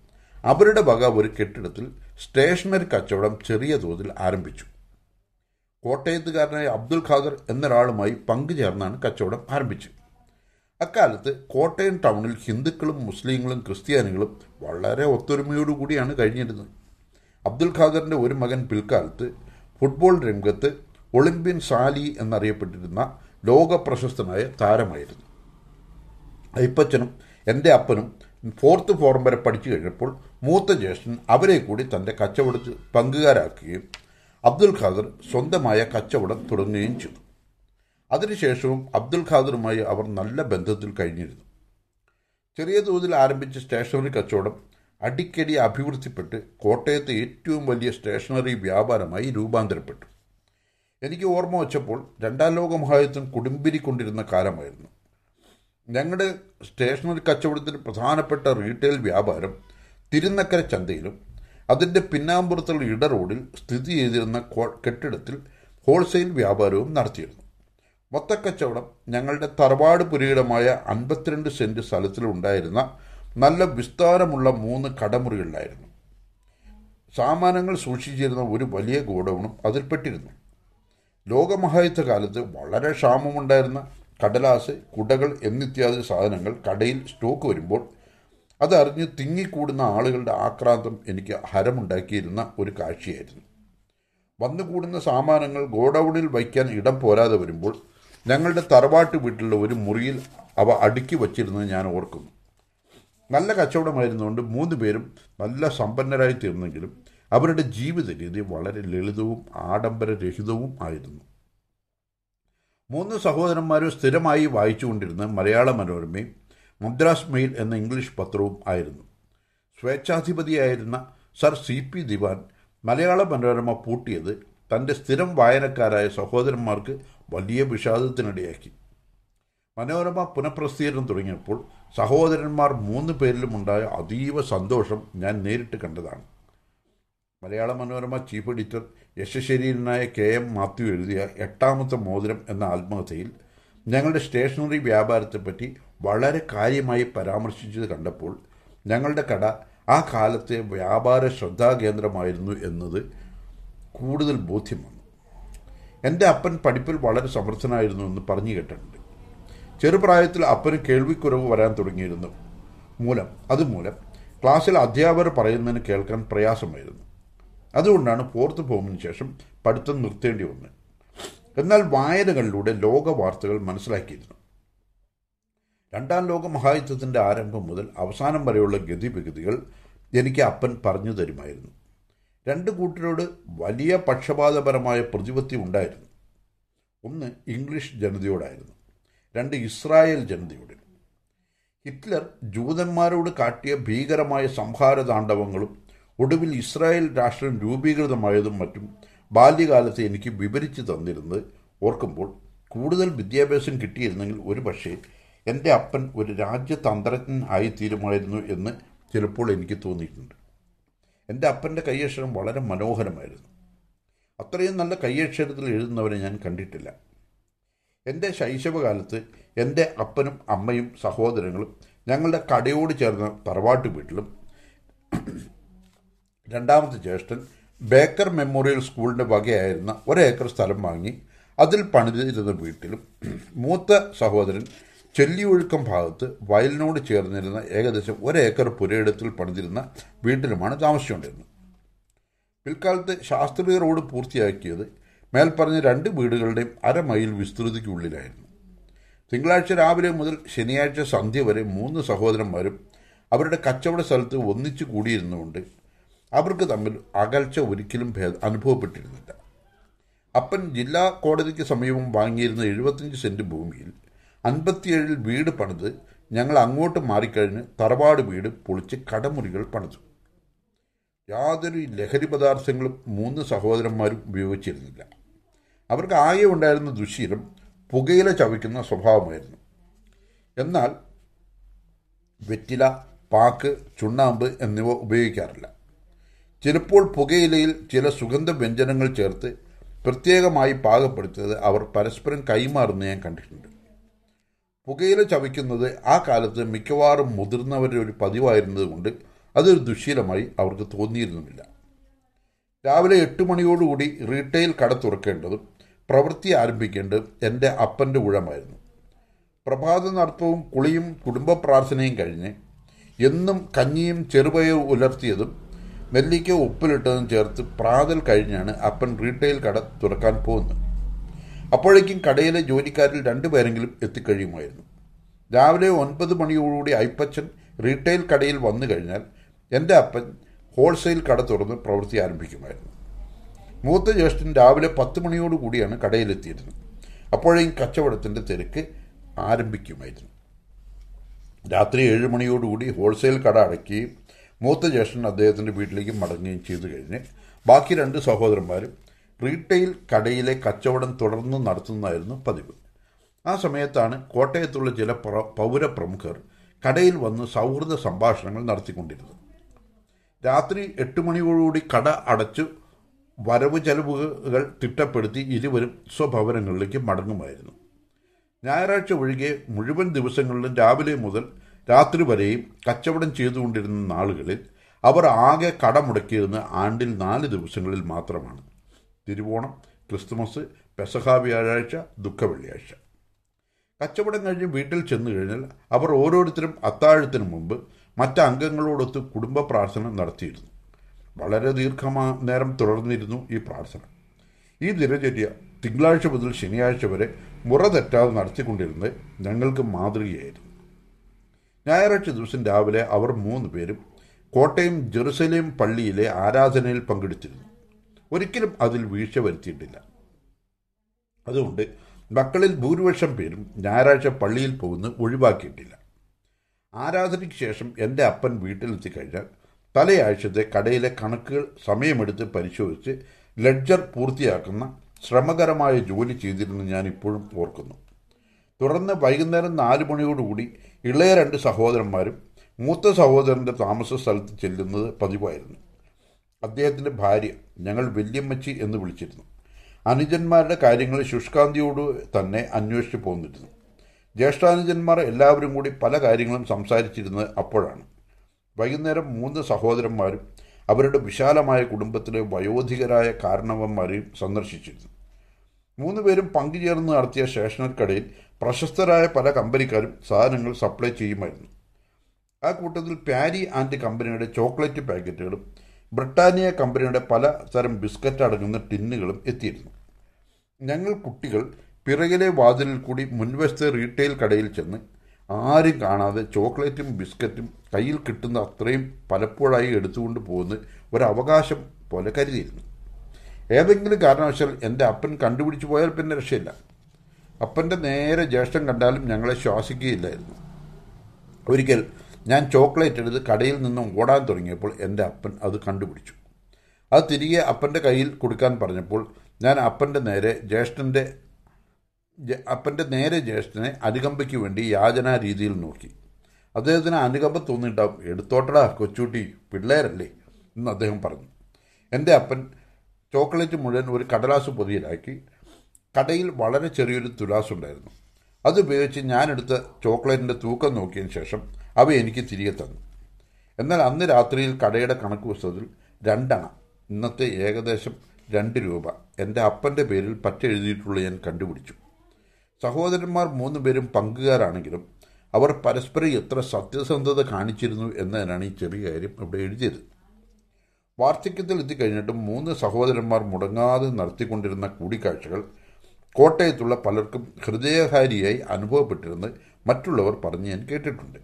അവരുടെ വക ഒരു കെട്ടിടത്തിൽ സ്റ്റേഷനറി കച്ചവടം ചെറിയ തോതിൽ ആരംഭിച്ചു. കോട്ടയത്തുകാരനായ അബ്ദുൽ ഖാദർ എന്നൊരാളുമായി പങ്കുചേർന്നാണ് കച്ചവടം ആരംഭിച്ചത്. അക്കാലത്ത് കോട്ടയം ടൗണിൽ ഹിന്ദുക്കളും മുസ്ലിങ്ങളും ക്രിസ്ത്യാനികളും വളരെ ഒത്തൊരുമയോടുകൂടിയാണ് കഴിഞ്ഞിരുന്നത്. അബ്ദുൽ ഖാദറിന്റെ ഒരു മകൻ പിൽക്കാലത്ത് ഫുട്ബോൾ രംഗത്ത് ഒളിമ്പ്യൻ സാലി എന്നറിയപ്പെട്ടിരുന്ന ലോക പ്രശസ്തനായ താരമായിരുന്നു. അയ്യപ്പച്ചനും എന്റെ അപ്പനും ഫോർത്ത് ഫോറം വരെ പഠിച്ചു കഴിഞ്ഞപ്പോൾ മൂത്ത ജ്യേഷ്ഠൻ അവരെ കൂടി തന്റെ കച്ചവടത്തിൽ പങ്കുകാരാക്കുകയും അബ്ദുൽ ഖാദർ സ്വന്തമായ കച്ചവടം തുടങ്ങുകയും ചെയ്തു. അതിനുശേഷവും അബ്ദുൽ ഖാദറുമായി അവർ നല്ല ബന്ധത്തിൽ കഴിഞ്ഞിരുന്നു. ചെറിയ തോതിൽ ആരംഭിച്ച സ്റ്റേഷനറി കച്ചവടം അടിക്കടി അഭിവൃദ്ധിപ്പെട്ട് കോട്ടയത്തെ ഏറ്റവും വലിയ സ്റ്റേഷനറി വ്യാപാരമായി രൂപാന്തരപ്പെട്ടു. എനിക്ക് ഓർമ്മ വച്ചപ്പോൾ രണ്ടാം ലോക മഹായുദ്ധം കുടുംബിരിക്കൊണ്ടിരുന്ന കാലമായിരുന്നു. ഞങ്ങളുടെ സ്റ്റേഷനറി കച്ചവടത്തിന് പ്രധാനപ്പെട്ട റീറ്റെയിൽ വ്യാപാരം തിരുനക്കര ചന്തയിലും അതിന്റെ പിന്നാമ്പുറത്തുള്ള ഇട റോഡിൽ സ്ഥിതി ചെയ്തിരുന്ന കെട്ടിടത്തിൽ ഹോൾസെയിൽ വ്യാപാരവും നടത്തിയിരുന്നു. മൊത്തക്കച്ചവടം ഞങ്ങളുടെ തറവാട് പുരയിടമായ അൻപത്തിരണ്ട് സെന്റ് സ്ഥലത്തിലുണ്ടായിരുന്ന നല്ല വിസ്താരമുള്ള മൂന്ന് കടമുറികളിലായിരുന്നു. സാമാനങ്ങൾ സൂക്ഷിച്ചിരുന്ന ഒരു വലിയ ഗോഡൗണും അതിൽപ്പെട്ടിരുന്നു ലോകമഹായുദ്ധ കാലത്ത് വളരെ ക്ഷാമമുണ്ടായിരുന്ന കടലാസ് കുടകൾ എന്നിത്യാദി സാധനങ്ങൾ കടയിൽ സ്റ്റോക്ക് വരുമ്പോൾ അതറിഞ്ഞ് തിങ്ങിക്കൂടുന്ന ആളുകളുടെ ആക്രാന്തം എനിക്ക് ഹരമുണ്ടാക്കിയിരുന്ന ഒരു കാഴ്ചയായിരുന്നു. വന്നുകൂടുന്ന സാമാനങ്ങൾ ഗോഡൌണിൽ വയ്ക്കാൻ ഇടം പോരാതെ വരുമ്പോൾ ഞങ്ങളുടെ തറവാട്ട് വീട്ടിലുള്ള ഒരു മുറിയിൽ അവ അടുക്കി വച്ചിരുന്നത് ഞാൻ ഓർക്കുന്നു. നല്ല കച്ചവടമായിരുന്നുകൊണ്ട് മൂന്ന് പേരും നല്ല സമ്പന്നരായി തീർന്നെങ്കിലും അവരുടെ ജീവിത രീതി വളരെ ലളിതവും ആഡംബരരഹിതവും ആയിരുന്നു. മൂന്ന് സഹോദരന്മാരും സ്ഥിരമായി വായിച്ചുകൊണ്ടിരുന്ന മലയാള മനോരമയും മദ്രാസ് മെയിൽ എന്ന ഇംഗ്ലീഷ് പത്രവും ആയിരുന്നു. സ്വേച്ഛാധിപതിയായിരുന്ന സർ സി പി ദിവാൻ മലയാള മനോരമ പൂട്ടിയത് തന്റെ സ്ഥിരം വായനക്കാരായ സഹോദരന്മാർക്ക് വലിയ വിഷാദത്തിനിടയാക്കി. മനോരമ പുനഃപ്രസിദ്ധീകരണം തുടങ്ങിയപ്പോൾ സഹോദരന്മാർ മൂന്ന് പേരിലുമുണ്ടായ അതീവ സന്തോഷം ഞാൻ നേരിട്ട് കണ്ടതാണ്. മലയാള മനോരമ ചീഫ് എഡിറ്റർ യശശരീരനായ കെ എം മാത്യു എഴുതിയ എട്ടാമത്തെ മോതിരം എന്ന ആത്മകഥയിൽ ഞങ്ങളുടെ സ്റ്റേഷനറി വ്യാപാരത്തെപ്പറ്റി വളരെ കാര്യമായി പരാമർശിച്ചത് കണ്ടപ്പോൾ ഞങ്ങളുടെ കട ആ കാലത്തെ വ്യാപാര ശ്രദ്ധാകേന്ദ്രമായിരുന്നു എന്നത് കൂടുതൽ ബോധ്യം വന്നു എന്റെ അപ്പൻ പഠിപ്പിൽ വളരെ സമർത്ഥനായിരുന്നു എന്ന് പറഞ്ഞു കേട്ടിട്ടുണ്ട്. ചെറുപ്രായത്തിൽ അപ്പന് കേൾവിക്കുറവ് വരാൻ തുടങ്ങിയിരുന്നു. മൂലം അതുമൂലം ക്ലാസ്സിൽ അധ്യാപകർ പറയുന്നതിന് കേൾക്കാൻ പ്രയാസമായിരുന്നു. അതുകൊണ്ടാണ് ഫോർത്ത് ഫോമിന് ശേഷം പഠിത്തം നിർത്തേണ്ടി വന്നത്. എന്നാൽ വായനകളിലൂടെ ലോക വാർത്തകൾ മനസ്സിലാക്കിയിരുന്നു. രണ്ടാം ലോക മഹായുദ്ധത്തിന്റെ ആരംഭം മുതൽ അവസാനം വരെയുള്ള ഗതിവിഗതികൾ എനിക്ക് അപ്പൻ പറഞ്ഞു തരുമായിരുന്നു. രണ്ട് കൂട്ടരോട് വലിയ പക്ഷപാതപരമായ പ്രതിപത്തി ഉണ്ടായിരുന്നു. ഒന്ന് ഇംഗ്ലീഷ് ജനതയോടായിരുന്നു. രണ്ട് ഇസ്രായേൽ ജനതയോട് ഹിറ്റ്ലർ ജൂതന്മാരോട് കാട്ടിയ ഭീകരമായ സംഹാര താണ്ഡവങ്ങളും ഒടുവിൽ ഇസ്രായേൽ രാഷ്ട്രം രൂപീകൃതമായതും മറ്റും ബാല്യകാലത്ത് എനിക്ക് വിവരിച്ചു തന്നിരുന്നത് ഓർക്കുമ്പോൾ കൂടുതൽ വിദ്യാഭ്യാസം കിട്ടിയിരുന്നെങ്കിൽ ഒരു പക്ഷേ എന്റെ അപ്പൻ ഒരു രാജ്യതന്ത്രജ്ഞൻ ആയിത്തീരുമായിരുന്നു എന്ന് ചിലപ്പോൾ എനിക്ക് തോന്നിയിട്ടുണ്ട്. എന്റെ അപ്പന്റെ കയ്യക്ഷരം വളരെ മനോഹരമായിരുന്നു. അത്രയും നല്ല കയ്യക്ഷരത്തിൽ എഴുതുന്നവരെ ഞാൻ കണ്ടിട്ടില്ല. എന്റെ ശൈശവകാലത്ത് എന്റെ അപ്പനും അമ്മയും സഹോദരങ്ങളും ഞങ്ങളുടെ കടയോട് ചേർന്ന തറവാട്ട് വീട്ടിലും രണ്ടാമത്തെ ജ്യേഷ്ഠൻ ബേക്കർ മെമ്മോറിയൽ സ്കൂളിന്റെ വകയായിരുന്ന ഒരേക്കർ സ്ഥലം വാങ്ങി അതിൽ പണിതിരുന്ന വീട്ടിലും മൂത്ത സഹോദരൻ ചെല്ലിയൊഴുക്കം ഭാഗത്ത് വയലിനോട് ചേർന്നിരുന്ന ഏകദേശം ഒരേക്കർ പുരയിടത്തിൽ പണിതിരുന്ന വീട്ടിലുമാണ് താമസിച്ചുകൊണ്ടിരുന്നത്. പിൽക്കാലത്ത് ശാസ്ത്രീയ റോഡ് പൂർത്തിയാക്കിയത് മേൽപ്പറഞ്ഞ രണ്ട് വീടുകളുടെയും അരമൈൽ വിസ്തൃതിക്കുള്ളിലായിരുന്നു. തിങ്കളാഴ്ച രാവിലെ മുതൽ ശനിയാഴ്ച സന്ധ്യ വരെ മൂന്ന് സഹോദരന്മാരും അവരുടെ കച്ചവട സ്ഥലത്ത് ഒന്നിച്ചു കൂടിയിരുന്നുകൊണ്ട് അവർക്ക് തമ്മിൽ അകൽച്ച ഒരിക്കലും ഭേദ അനുഭവപ്പെട്ടിരുന്നില്ല. അപ്പൻ ജില്ലാ കോടതിക്ക് സമീപം വാങ്ങിയിരുന്ന എഴുപത്തിയഞ്ച് സെന്റ് ഭൂമിയിൽ അൻപത്തിയേഴിൽ വീട് പണിത് ഞങ്ങൾ അങ്ങോട്ട് മാറിക്കഴിഞ്ഞ് തറവാട് വീട് പൊളിച്ച് കടമുറികൾ പണിതു. യാതൊരു ലഹരി പദാർത്ഥങ്ങളും മൂന്ന് സഹോദരന്മാരും ഉപയോഗിച്ചിരുന്നില്ല. അവർക്ക് ആകെ ഉണ്ടായിരുന്ന ദുശീലം പുകയില ചവയ്ക്കുന്ന സ്വഭാവമായിരുന്നു. എന്നാൽ വെറ്റില പാക്ക് ചുണ്ണാമ്പ് എന്നിവ ഉപയോഗിക്കാറില്ല. ചിലപ്പോൾ പുകയിലയിൽ ചില സുഗന്ധ വ്യഞ്ജനങ്ങൾ ചേർത്ത് പ്രത്യേകമായി പാകപ്പെടുത്തിയത് അവർ പരസ്പരം കൈമാറുന്ന ഞാൻ കണ്ടിട്ടുണ്ട്. പുകയില ചവയ്ക്കുന്നത് ആ കാലത്ത് മിക്കവാറും മുതിർന്നവരുടെ ഒരു പതിവായിരുന്നതുകൊണ്ട് അതൊരു ദുശീലമായി അവർക്ക് തോന്നിയിരുന്നുമില്ല. രാവിലെ എട്ട് മണിയോടുകൂടി റീറ്റെയിൽ കട തുറക്കേണ്ടതും പ്രവൃത്തി ആരംഭിക്കേണ്ടതും എന്റെ അപ്പന്റെ ഊഴമായിരുന്നു. പ്രഭാത നടത്തവും കുളിയും കുടുംബ പ്രാർത്ഥനയും കഴിഞ്ഞ് എന്നും കഞ്ഞിയും ചെറുപയവും ഉലർത്തിയതും നെല്ലിക്ക ഉപ്പിലിട്ടതും ചേർത്ത് പ്രാതൽ കഴിഞ്ഞാണ് അപ്പൻ റീറ്റെയിൽ കട തുറക്കാൻ പോകുന്നത്. അപ്പോഴേക്കും കടയിലെ ജോലിക്കാരിൽ രണ്ടുപേരെങ്കിലും എത്തിക്കഴിയുമായിരുന്നു. രാവിലെ ഒൻപത് മണിയോടുകൂടി അയ്പ്പച്ചൻ റീറ്റെയിൽ കടയിൽ വന്നു കഴിഞ്ഞാൽ എന്റെ അപ്പൻ ഹോൾസെയിൽ കട തുറന്ന് പ്രവൃത്തി ആരംഭിക്കുമായിരുന്നു. മൂത്ത ജ്യേഷ്ഠൻ രാവിലെ പത്ത് മണിയോടുകൂടിയാണ് കടയിലെത്തിയിരുന്നത്. അപ്പോഴേക്കും കച്ചവടത്തിന്റെ തിരക്ക് ആരംഭിക്കുമായിരുന്നു. രാത്രി ഏഴ് മണിയോടുകൂടി ഹോൾസെയിൽ കട അടയ്ക്കുകയും മൂത്ത ജ്യേഷ്ഠൻ അദ്ദേഹത്തിന്റെ വീട്ടിലേക്ക് മടങ്ങുകയും ചെയ്തു കഴിഞ്ഞ് ബാക്കി രണ്ട് സഹോദരന്മാരും റീറ്റെയിൽ കടയിലെ കച്ചവടം തുടർന്ന് നടത്തുന്നതായിരുന്നു പതിവ്. ആ സമയത്താണ് കോട്ടയത്തുള്ള ചില പൗരപ്രമുഖർ കടയിൽ വന്ന് സൗഹൃദ സംഭാഷണങ്ങൾ നടത്തിക്കൊണ്ടിരുന്നത്. രാത്രി എട്ട് മണിയോടുകൂടി കട അടച്ചു വരവ് ചെലവുകൾ തിട്ടപ്പെടുത്തി ഇരുവരും സ്വഭവനങ്ങളിലേക്ക് മടങ്ങുമായിരുന്നു. ഞായറാഴ്ച ഒഴികെ മുഴുവൻ ദിവസങ്ങളിലും രാവിലെ മുതൽ രാത്രി വരെയും കച്ചവടം ചെയ്തുകൊണ്ടിരുന്ന നാളുകളിൽ അവർ ആകെ കടമുടക്കിയിരുന്ന ആണ്ടിൽ നാല് ദിവസങ്ങളിൽ മാത്രമാണ്. തിരുവോണം ക്രിസ്തുമസ് പെസഹ വ്യാഴാഴ്ച ദുഃഖ വെള്ളിയാഴ്ച കച്ചവടം കഴിഞ്ഞ് വീട്ടിൽ ചെന്നു കഴിഞ്ഞാൽ അവർ ഓരോരുത്തരും അത്താഴത്തിന് മുമ്പ് മറ്റ് അംഗങ്ങളോടൊത്ത് കുടുംബ പ്രാർത്ഥന നടത്തിയിരുന്നു. വളരെ ദീർഘമാ നേരം തുടർന്നിരുന്നു ഈ പ്രാർത്ഥന. ഈ ദിനചര്യ തിങ്കളാഴ്ച മുതൽ ശനിയാഴ്ച വരെ മുറ തെറ്റാതെ നടത്തിക്കൊണ്ടിരുന്നത് ഞങ്ങൾക്ക് മാതൃകയായിരുന്നു. ഞായറാഴ്ച ദിവസം രാവിലെ അവർ മൂന്ന് പേരും കോട്ടയം ജെറുസലേം പള്ളിയിലെ ആരാധനയിൽ പങ്കെടുത്തിരുന്നു. ഒരിക്കലും അതിൽ വീഴ്ച വരുത്തിയിട്ടില്ല. അതുകൊണ്ട് മക്കളിൽ ഭൂരിപക്ഷം പേരും ഞായറാഴ്ച പള്ളിയിൽ പോകുന്ന ഒഴിവാക്കിയിട്ടില്ല. ആരാധനയ്ക്ക് ശേഷം എന്റെ അപ്പൻ വീട്ടിലെത്തി കഴിഞ്ഞാൽ തലയാഴ്ചത്തെ കടയിലെ കണക്കുകൾ സമയമെടുത്ത് പരിശോധിച്ച് ലെഡ്ജർ പൂർത്തിയാക്കുന്ന ശ്രമകരമായ ജോലി ചെയ്തിരുന്നു ഞാൻ ഇപ്പോഴും ഓർക്കുന്നു. തുടർന്ന് വൈകുന്നേരം നാല് മണിയോടുകൂടി ഇളയ രണ്ട് സഹോദരന്മാരും മൂത്ത സഹോദരന്റെ താമസ സ്ഥലത്ത് ചെല്ലുന്നത് പതിവായിരുന്നു. അദ്ദേഹത്തിന്റെ ഭാര്യ ഞങ്ങൾ വല്യമ്മച്ചി എന്ന് വിളിച്ചിരുന്നു. അനുജന്മാരുടെ കാര്യങ്ങൾ ശുഷ്കാന്തിയോട് തന്നെ അന്വേഷിച്ചു പോന്നിരുന്നു. ജ്യേഷ്ഠാനുജന്മാർ എല്ലാവരും കൂടി പല കാര്യങ്ങളും സംസാരിച്ചിരുന്നത് അപ്പോഴാണ്. വൈകുന്നേരം മൂന്ന് സഹോദരന്മാരും അവരുടെ വിശാലമായ കുടുംബത്തിലെ വയോധികരായ കാരണവന്മാരെയും സന്ദർശിച്ചിരുന്നു. മൂന്നുപേരും പങ്കുചേർന്ന് നടത്തിയ സ്റ്റേഷനക്കടയിൽ പ്രശസ്തരായ പല കമ്പനിക്കാരും സാധനങ്ങൾ സപ്ലൈ ചെയ്യുമായിരുന്നു. ആ കൂട്ടത്തിൽ പാരി ആൻഡ് കമ്പനിയുടെ ചോക്ലേറ്റ് പാക്കറ്റുകളും ബ്രിട്ടാനിയ കമ്പനിയുടെ പല തരം ബിസ്ക്കറ്റ് അടങ്ങുന്ന ടിന്നുകളും എത്തിയിരുന്നു. ഞങ്ങൾ കുട്ടികൾ പിറകിലെ വാതിലിൽ കൂടി മുൻവശത്തെ റീറ്റെയിൽ കടയിൽ ചെന്ന് ആരും കാണാതെ ചോക്ലേറ്റും ബിസ്ക്കറ്റും കയ്യിൽ കിട്ടുന്ന അത്രയും പലപ്പോഴായി എടുത്തുകൊണ്ട് പോകുന്ന ഒരവകാശം പോലെ കരുതിയിരുന്നു. ഏതെങ്കിലും കാരണവശാൽ എന്റെ അപ്പൻ കണ്ടുപിടിച്ചു പോയാൽ പിന്നെ രക്ഷയില്ല. അപ്പന്റെ നേരെ ജ്യേഷ്ഠം കണ്ടാലും ഞങ്ങളെ ശ്വാസിക്കുകയില്ലായിരുന്നു. ഒരിക്കൽ ഞാൻ ചോക്ലേറ്റ് എടുത്ത് കടയിൽ നിന്നും ഓടാൻ തുടങ്ങിയപ്പോൾ എന്റെ അപ്പൻ അത് കണ്ടുപിടിച്ചു. അത് തിരികെ അപ്പന്റെ കയ്യിൽ കൊടുക്കാൻ പറഞ്ഞപ്പോൾ ഞാൻ അപ്പന്റെ നേരെ ജ്യേഷ്ഠന്റെ അപ്പന്റെ നേരെ ജ്യേഷ്ഠനെ അനുകമ്പയ്ക്ക് വേണ്ടി യാചനാ രീതിയിൽ നോക്കി. അദ്ദേഹത്തിന് അനുകമ്പ തോന്നിയിട്ടാവും എടുത്തോട്ടടാ കൊച്ചൂട്ടി പിള്ളേരല്ലേ എന്ന് അദ്ദേഹം പറഞ്ഞു. എന്റെ അപ്പൻ ചോക്ലേറ്റ് മുഴുവൻ ഒരു കടലാസ് പൊതിയിലാക്കി കടയിൽ വളരെ ചെറിയൊരു തുലാസ് ഉണ്ടായിരുന്നു അതുപയോഗിച്ച് ഞാനെടുത്ത ചോക്ലേറ്റിന്റെ തൂക്കം നോക്കിയതിന് ശേഷം അവ എനിക്ക് തിരികെ തന്നു. എന്നാൽ അന്ന് രാത്രിയിൽ കടയുടെ കണക്ക് പുസ്തകത്തിൽ രണ്ടണ ഇന്നത്തെ ഏകദേശം രണ്ട് രൂപ എന്റെ അപ്പന്റെ പേരിൽ പറ്റെഴുതിയിട്ടുള്ള ഞാൻ കണ്ടുപിടിച്ചു. സഹോദരന്മാർ മൂന്ന് പേരും പങ്കുകാരാണെങ്കിലും അവർ പരസ്പരം എത്ര സത്യസന്ധത കാണിച്ചിരുന്നു എന്നതിനാണ് ഈ ചെറിയ കാര്യം ഇവിടെ എഴുതിയത്. വാർദ്ധക്യത്തിൽ എത്തിക്കഴിഞ്ഞിട്ടും മൂന്ന് സഹോദരന്മാർ മുടങ്ങാതെ നടത്തിക്കൊണ്ടിരുന്ന കൂടിക്കാഴ്ചകൾ കോട്ടയത്തുള്ള പലർക്കും ഹൃദയഹാരിയായി അനുഭവപ്പെട്ടിരുന്ന് മറ്റുള്ളവർ പറഞ്ഞ് ഞാൻ കേട്ടിട്ടുണ്ട്.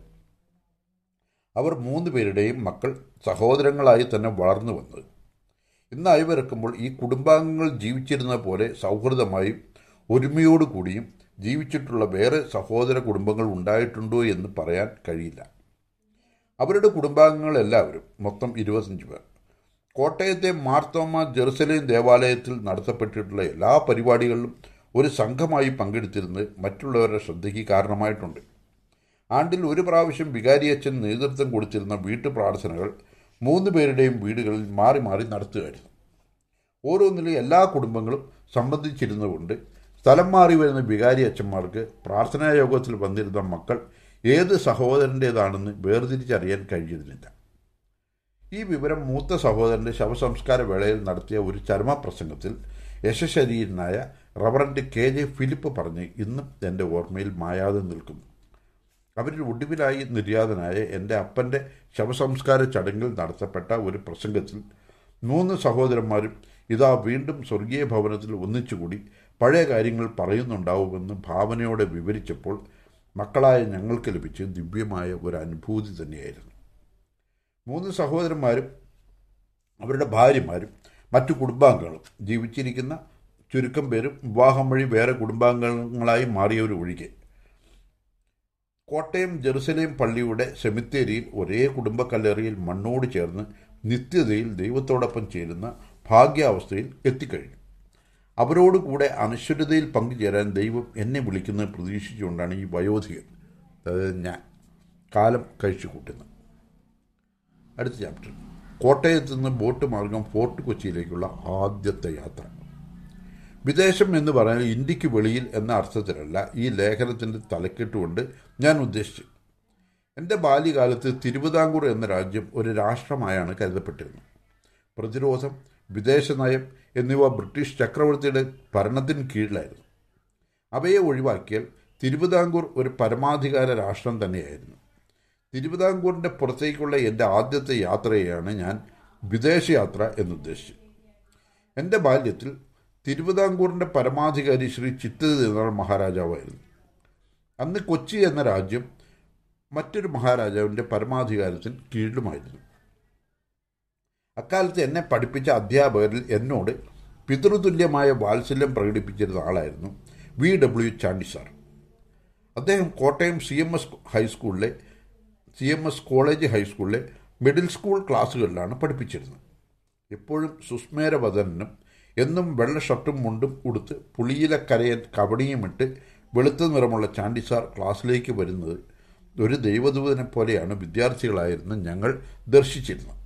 അവർ മൂന്ന് പേരുടെയും മക്കൾ സഹോദരങ്ങളായി തന്നെ വളർന്നു വന്നത്. ഇന്നായി വരക്കുമ്പോൾ ഈ കുടുംബാംഗങ്ങൾ ജീവിച്ചിരുന്ന പോലെ സൗഹൃദമായും ഒരുമയോടുകൂടിയും ജീവിച്ചിട്ടുള്ള വേറെ സഹോദര കുടുംബങ്ങൾ ഉണ്ടായിട്ടുണ്ടോ എന്ന് പറയാൻ കഴിയില്ല. അവരുടെ കുടുംബാംഗങ്ങൾ എല്ലാവരും മൊത്തം ഇരുപത്തഞ്ച് പേർ. കോട്ടയത്തെ മാർത്തോമ ജെറുസലേം ദേവാലയത്തിൽ നടത്തപ്പെട്ടിട്ടുള്ള എല്ലാ പരിപാടികളിലും ഒരു സംഘമായി പങ്കെടുത്തിരുന്നത് മറ്റുള്ളവരുടെ ശ്രദ്ധയ്ക്ക് കാരണമായിട്ടുണ്ട്. ആണ്ടിൽ ഒരു പ്രാവശ്യം വികാരിയച്ഛൻ നേതൃത്വം കൊടുത്തിരുന്ന വീട്ടു പ്രാർത്ഥനകൾ മൂന്ന് പേരുടെയും വീടുകളിൽ മാറി മാറി നടത്തുകയായിരുന്നു. ഓരോന്നിലും എല്ലാ കുടുംബങ്ങളും സംബന്ധിച്ചിരുന്നതുകൊണ്ട് സ്ഥലം മാറി വരുന്ന വികാരി അച്ഛന്മാർക്ക് പ്രാർത്ഥനാ യോഗത്തിൽ വന്നിരുന്ന മക്കൾ ഏത് സഹോദരന്റേതാണെന്ന് വേർതിരിച്ചറിയാൻ കഴിഞ്ഞിരുന്നില്ല. ഈ വിവരം മൂത്ത സഹോദരന്റെ ശവസംസ്കാര വേളയിൽ നടത്തിയ ഒരു ചരമപ്രസംഗത്തിൽ യശശരീരനായ റവറന്റ് കെ ജെ ഫിലിപ്പ് പറഞ്ഞ് ഇന്നും എന്റെ ഓർമ്മയിൽ മായാതെ നിൽക്കുന്നു. അവരിൽ ഒടുവിലായി നിര്യാതനായ എന്റെ അപ്പന്റെ ശവസംസ്കാര ചടങ്ങിൽ നടത്തപ്പെട്ട ഒരു പ്രസംഗത്തിൽ മൂന്ന് സഹോദരന്മാരും ഇതാ വീണ്ടും സ്വർഗീയ ഭവനത്തിൽ ഒന്നിച്ചുകൂടി പഴയ കാര്യങ്ങൾ പറയുന്നുണ്ടാവുമെന്ന് ഭാവനയോടെ വിവരിച്ചപ്പോൾ മക്കളായ ഞങ്ങൾക്ക് ലഭിച്ച ദിവ്യമായ ഒരു അനുഭൂതി തന്നെയായിരുന്നു. മൂന്ന് സഹോദരന്മാരും അവരുടെ ഭാര്യമാരും മറ്റു കുടുംബാംഗങ്ങളും ജീവിച്ചിരിക്കുന്ന ചുരുക്കം പേരും വിവാഹം വഴി വേറെ കുടുംബാംഗങ്ങളായി മാറിയവർ ഒഴികെ കോട്ടയം ജെറുസലേം പള്ളിയുടെ സെമിത്തേരിയിൽ ഒരേ കുടുംബ കല്ലറിയിൽ മണ്ണോട് ചേർന്ന് നിത്യതയിൽ ദൈവത്തോടൊപ്പം ചേരുന്ന ഭാഗ്യാവസ്ഥയിൽ എത്തിക്കഴിഞ്ഞു. അവരോട് കൂടെ അനശ്വരതയിൽ പങ്കുചേരാൻ ദൈവം എന്നെ വിളിക്കുന്നത് പ്രതീക്ഷിച്ചുകൊണ്ടാണ് ഈ വയോധികൻ. അതായത് ഞാൻ. കാലം കഴിച്ചു കൂട്ടുന്നത് അടുത്ത ചാപ്റ്റർ കോട്ടയത്ത് നിന്ന് ബോട്ട് മാർഗം ഫോർട്ട് കൊച്ചിയിലേക്കുള്ള ആദ്യത്തെ യാത്ര. വിദേശം എന്ന് പറഞ്ഞാൽ ഇന്ത്യയ്ക്ക് വെളിയിൽ എന്ന അർത്ഥത്തിലല്ല. ഈ ലേഖനത്തിന്റെ തലക്കെട്ടുകൊണ്ട് ഞാൻ ഉദ്ദേശിച്ചു. എന്റെ ബാല്യകാലത്ത് തിരുവിതാംകൂർ എന്ന രാജ്യം ഒരു രാഷ്ട്രമായാണ് കരുതപ്പെട്ടിരുന്നത്. പ്രതിരോധം വിദേശ നയം എന്നിവ ബ്രിട്ടീഷ് ചക്രവർത്തിയുടെ ഭരണത്തിന് കീഴിലായിരുന്നു. അവയെ ഒഴിവാക്കിയാൽ തിരുവിതാംകൂർ ഒരു പരമാധികാര രാഷ്ട്രം തന്നെയായിരുന്നു. തിരുവിതാംകൂറിന്റെ പുറത്തേക്കുള്ള എന്റെ ആദ്യത്തെ യാത്രയെയാണ് ഞാൻ വിദേശയാത്ര എന്നുദ്ദേശിച്ചത്. എന്റെ ബാല്യത്തിൽ തിരുവിതാംകൂറിന്റെ പരമാധികാരി ശ്രീ ചിത്തിര തിരുനാൾ മഹാരാജാവായിരുന്നു. അന്ന് കൊച്ചി എന്ന രാജ്യം മറ്റൊരു മഹാരാജാവിന്റെ പരമാധികാരത്തിന് കീഴിലുമായിരുന്നു. അക്കാലത്ത് എന്നെ പഠിപ്പിച്ച അധ്യാപകരിൽ എന്നോട് പിതൃതുല്യമായ വാത്സല്യം പ്രകടിപ്പിച്ചിരുന്ന ആളായിരുന്നു വി ഡബ്ല്യു ചാണ്ടി സാർ. അദ്ദേഹം കോട്ടയം സി എം എസ് ഹൈസ്കൂളിലെ സി എം എസ് കോളേജ് ഹൈസ്കൂളിലെ മിഡിൽ സ്കൂൾ ക്ലാസ്സുകളിലാണ് പഠിപ്പിച്ചിരുന്നത്. എപ്പോഴും സുസ്മേരവദനും എന്നും വെള്ള ഷർട്ടും മുണ്ടും ഉടുത്ത് പുളിയിലക്കരയൻ കവടിയുമിട്ട് വെളുത്ത നിറമുള്ള ചാണ്ടി സാർ ക്ലാസ്സിലേക്ക് വരുന്നത് ഒരു ദൈവദൂതനെ പോലെയാണ് വിദ്യാർത്ഥികളായിരുന്ന ഞങ്ങൾ ദർശിച്ചിരുന്നത്.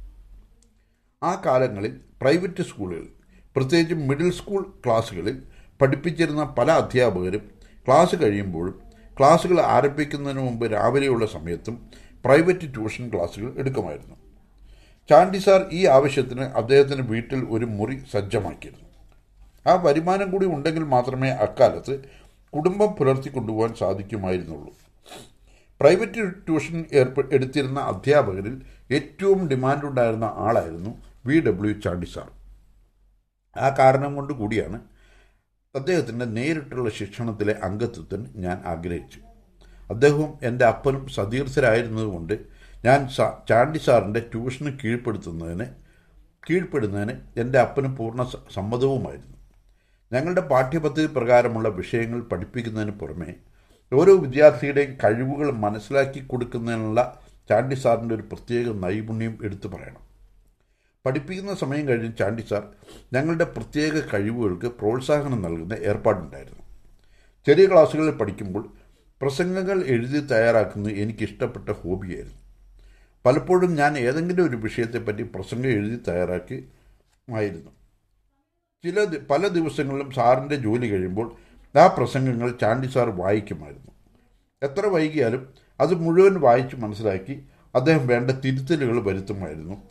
ആ കാലങ്ങളിൽ പ്രൈവറ്റ് സ്കൂളുകളിൽ പ്രത്യേകിച്ച് മിഡിൽ സ്കൂൾ ക്ലാസ്സുകളിൽ പഠിപ്പിച്ചിരുന്ന പല അധ്യാപകരും ക്ലാസ് കഴിയുമ്പോഴും ക്ലാസ്സുകൾ ആരംഭിക്കുന്നതിന് മുമ്പ് രാവിലെയുള്ള സമയത്തും പ്രൈവറ്റ് ട്യൂഷൻ ക്ലാസ്സുകൾ എടുക്കുമായിരുന്നു. ചാണ്ടി സാർ ഈ ആവശ്യത്തിന് അദ്ദേഹത്തിന് വീട്ടിൽ ഒരു മുറി സജ്ജമാക്കിയിരുന്നു. ആ വരുമാനം കൂടി ഉണ്ടെങ്കിൽ മാത്രമേ അക്കാലത്ത് കുടുംബം പുലർത്തി കൊണ്ടുപോകാൻ സാധിക്കുമായിരുന്നുള്ളൂ. പ്രൈവറ്റ് ട്യൂഷൻ ഏർപ്പെ എടുത്തിരുന്ന അധ്യാപകരിൽ ഏറ്റവും ഡിമാൻഡ് ഉണ്ടായിരുന്ന ആളായിരുന്നു വി ഡബ്ല്യു ചാണ്ടി സാർ. ആ കാരണം കൊണ്ട് കൂടിയാണ് അദ്ദേഹത്തിന്റെ നേരിട്ടുള്ള ശിക്ഷണത്തിലെ അംഗത്വത്തിന് ഞാൻ ആഗ്രഹിച്ചു. അദ്ദേഹവും എന്റെ അപ്പനും സതീർത്ഥരായിരുന്നതുകൊണ്ട് ഞാൻ ചാണ്ടി സാറിന്റെ ട്യൂഷന് കീഴ്പ്പെടുത്തുന്നതിന് കീഴ്പ്പെടുന്നതിന് എന്റെ അപ്പന് പൂർണ സമ്മതവുമായിരുന്നു. ഞങ്ങളുടെ പാഠ്യപദ്ധതി പ്രകാരമുള്ള വിഷയങ്ങൾ പഠിപ്പിക്കുന്നതിന് പുറമേ ഓരോ വിദ്യാർത്ഥിയുടെയും കഴിവുകൾ മനസ്സിലാക്കി കൊടുക്കുന്നതിനുള്ള ചാണ്ടി സാറിന്റെ ഒരു പ്രത്യേക നൈപുണ്യം എടുത്തു പറയണം. പഠിപ്പിക്കുന്ന സമയം കഴിഞ്ഞ് ചാണ്ടി സാർ ഞങ്ങളുടെ പ്രത്യേക കഴിവുകൾക്ക് പ്രോത്സാഹനം നൽകുന്ന ഏർപ്പാടുണ്ടായിരുന്നു. ചെറിയ ക്ലാസ്സുകളിൽ പഠിക്കുമ്പോൾ പ്രസംഗങ്ങൾ എഴുതി തയ്യാറാക്കുന്നത് എനിക്കിഷ്ടപ്പെട്ട ഹോബിയായിരുന്നു. പലപ്പോഴും ഞാൻ ഏതെങ്കിലും ഒരു വിഷയത്തെപ്പറ്റി പ്രസംഗം എഴുതി തയ്യാറാക്കി ആയിരുന്നു ചില പല ദിവസങ്ങളിലും സാറിന്റെ ജോലി കഴിയുമ്പോൾ ആ പ്രസംഗങ്ങൾ ചാണ്ടി സാർ വായിക്കുമായിരുന്നു. എത്ര വൈകിയാലും അത് മുഴുവൻ വായിച്ച് മനസ്സിലാക്കി അദ്ദേഹം വേണ്ട തിരുത്തലുകൾ വരുത്തുമായിരുന്നു.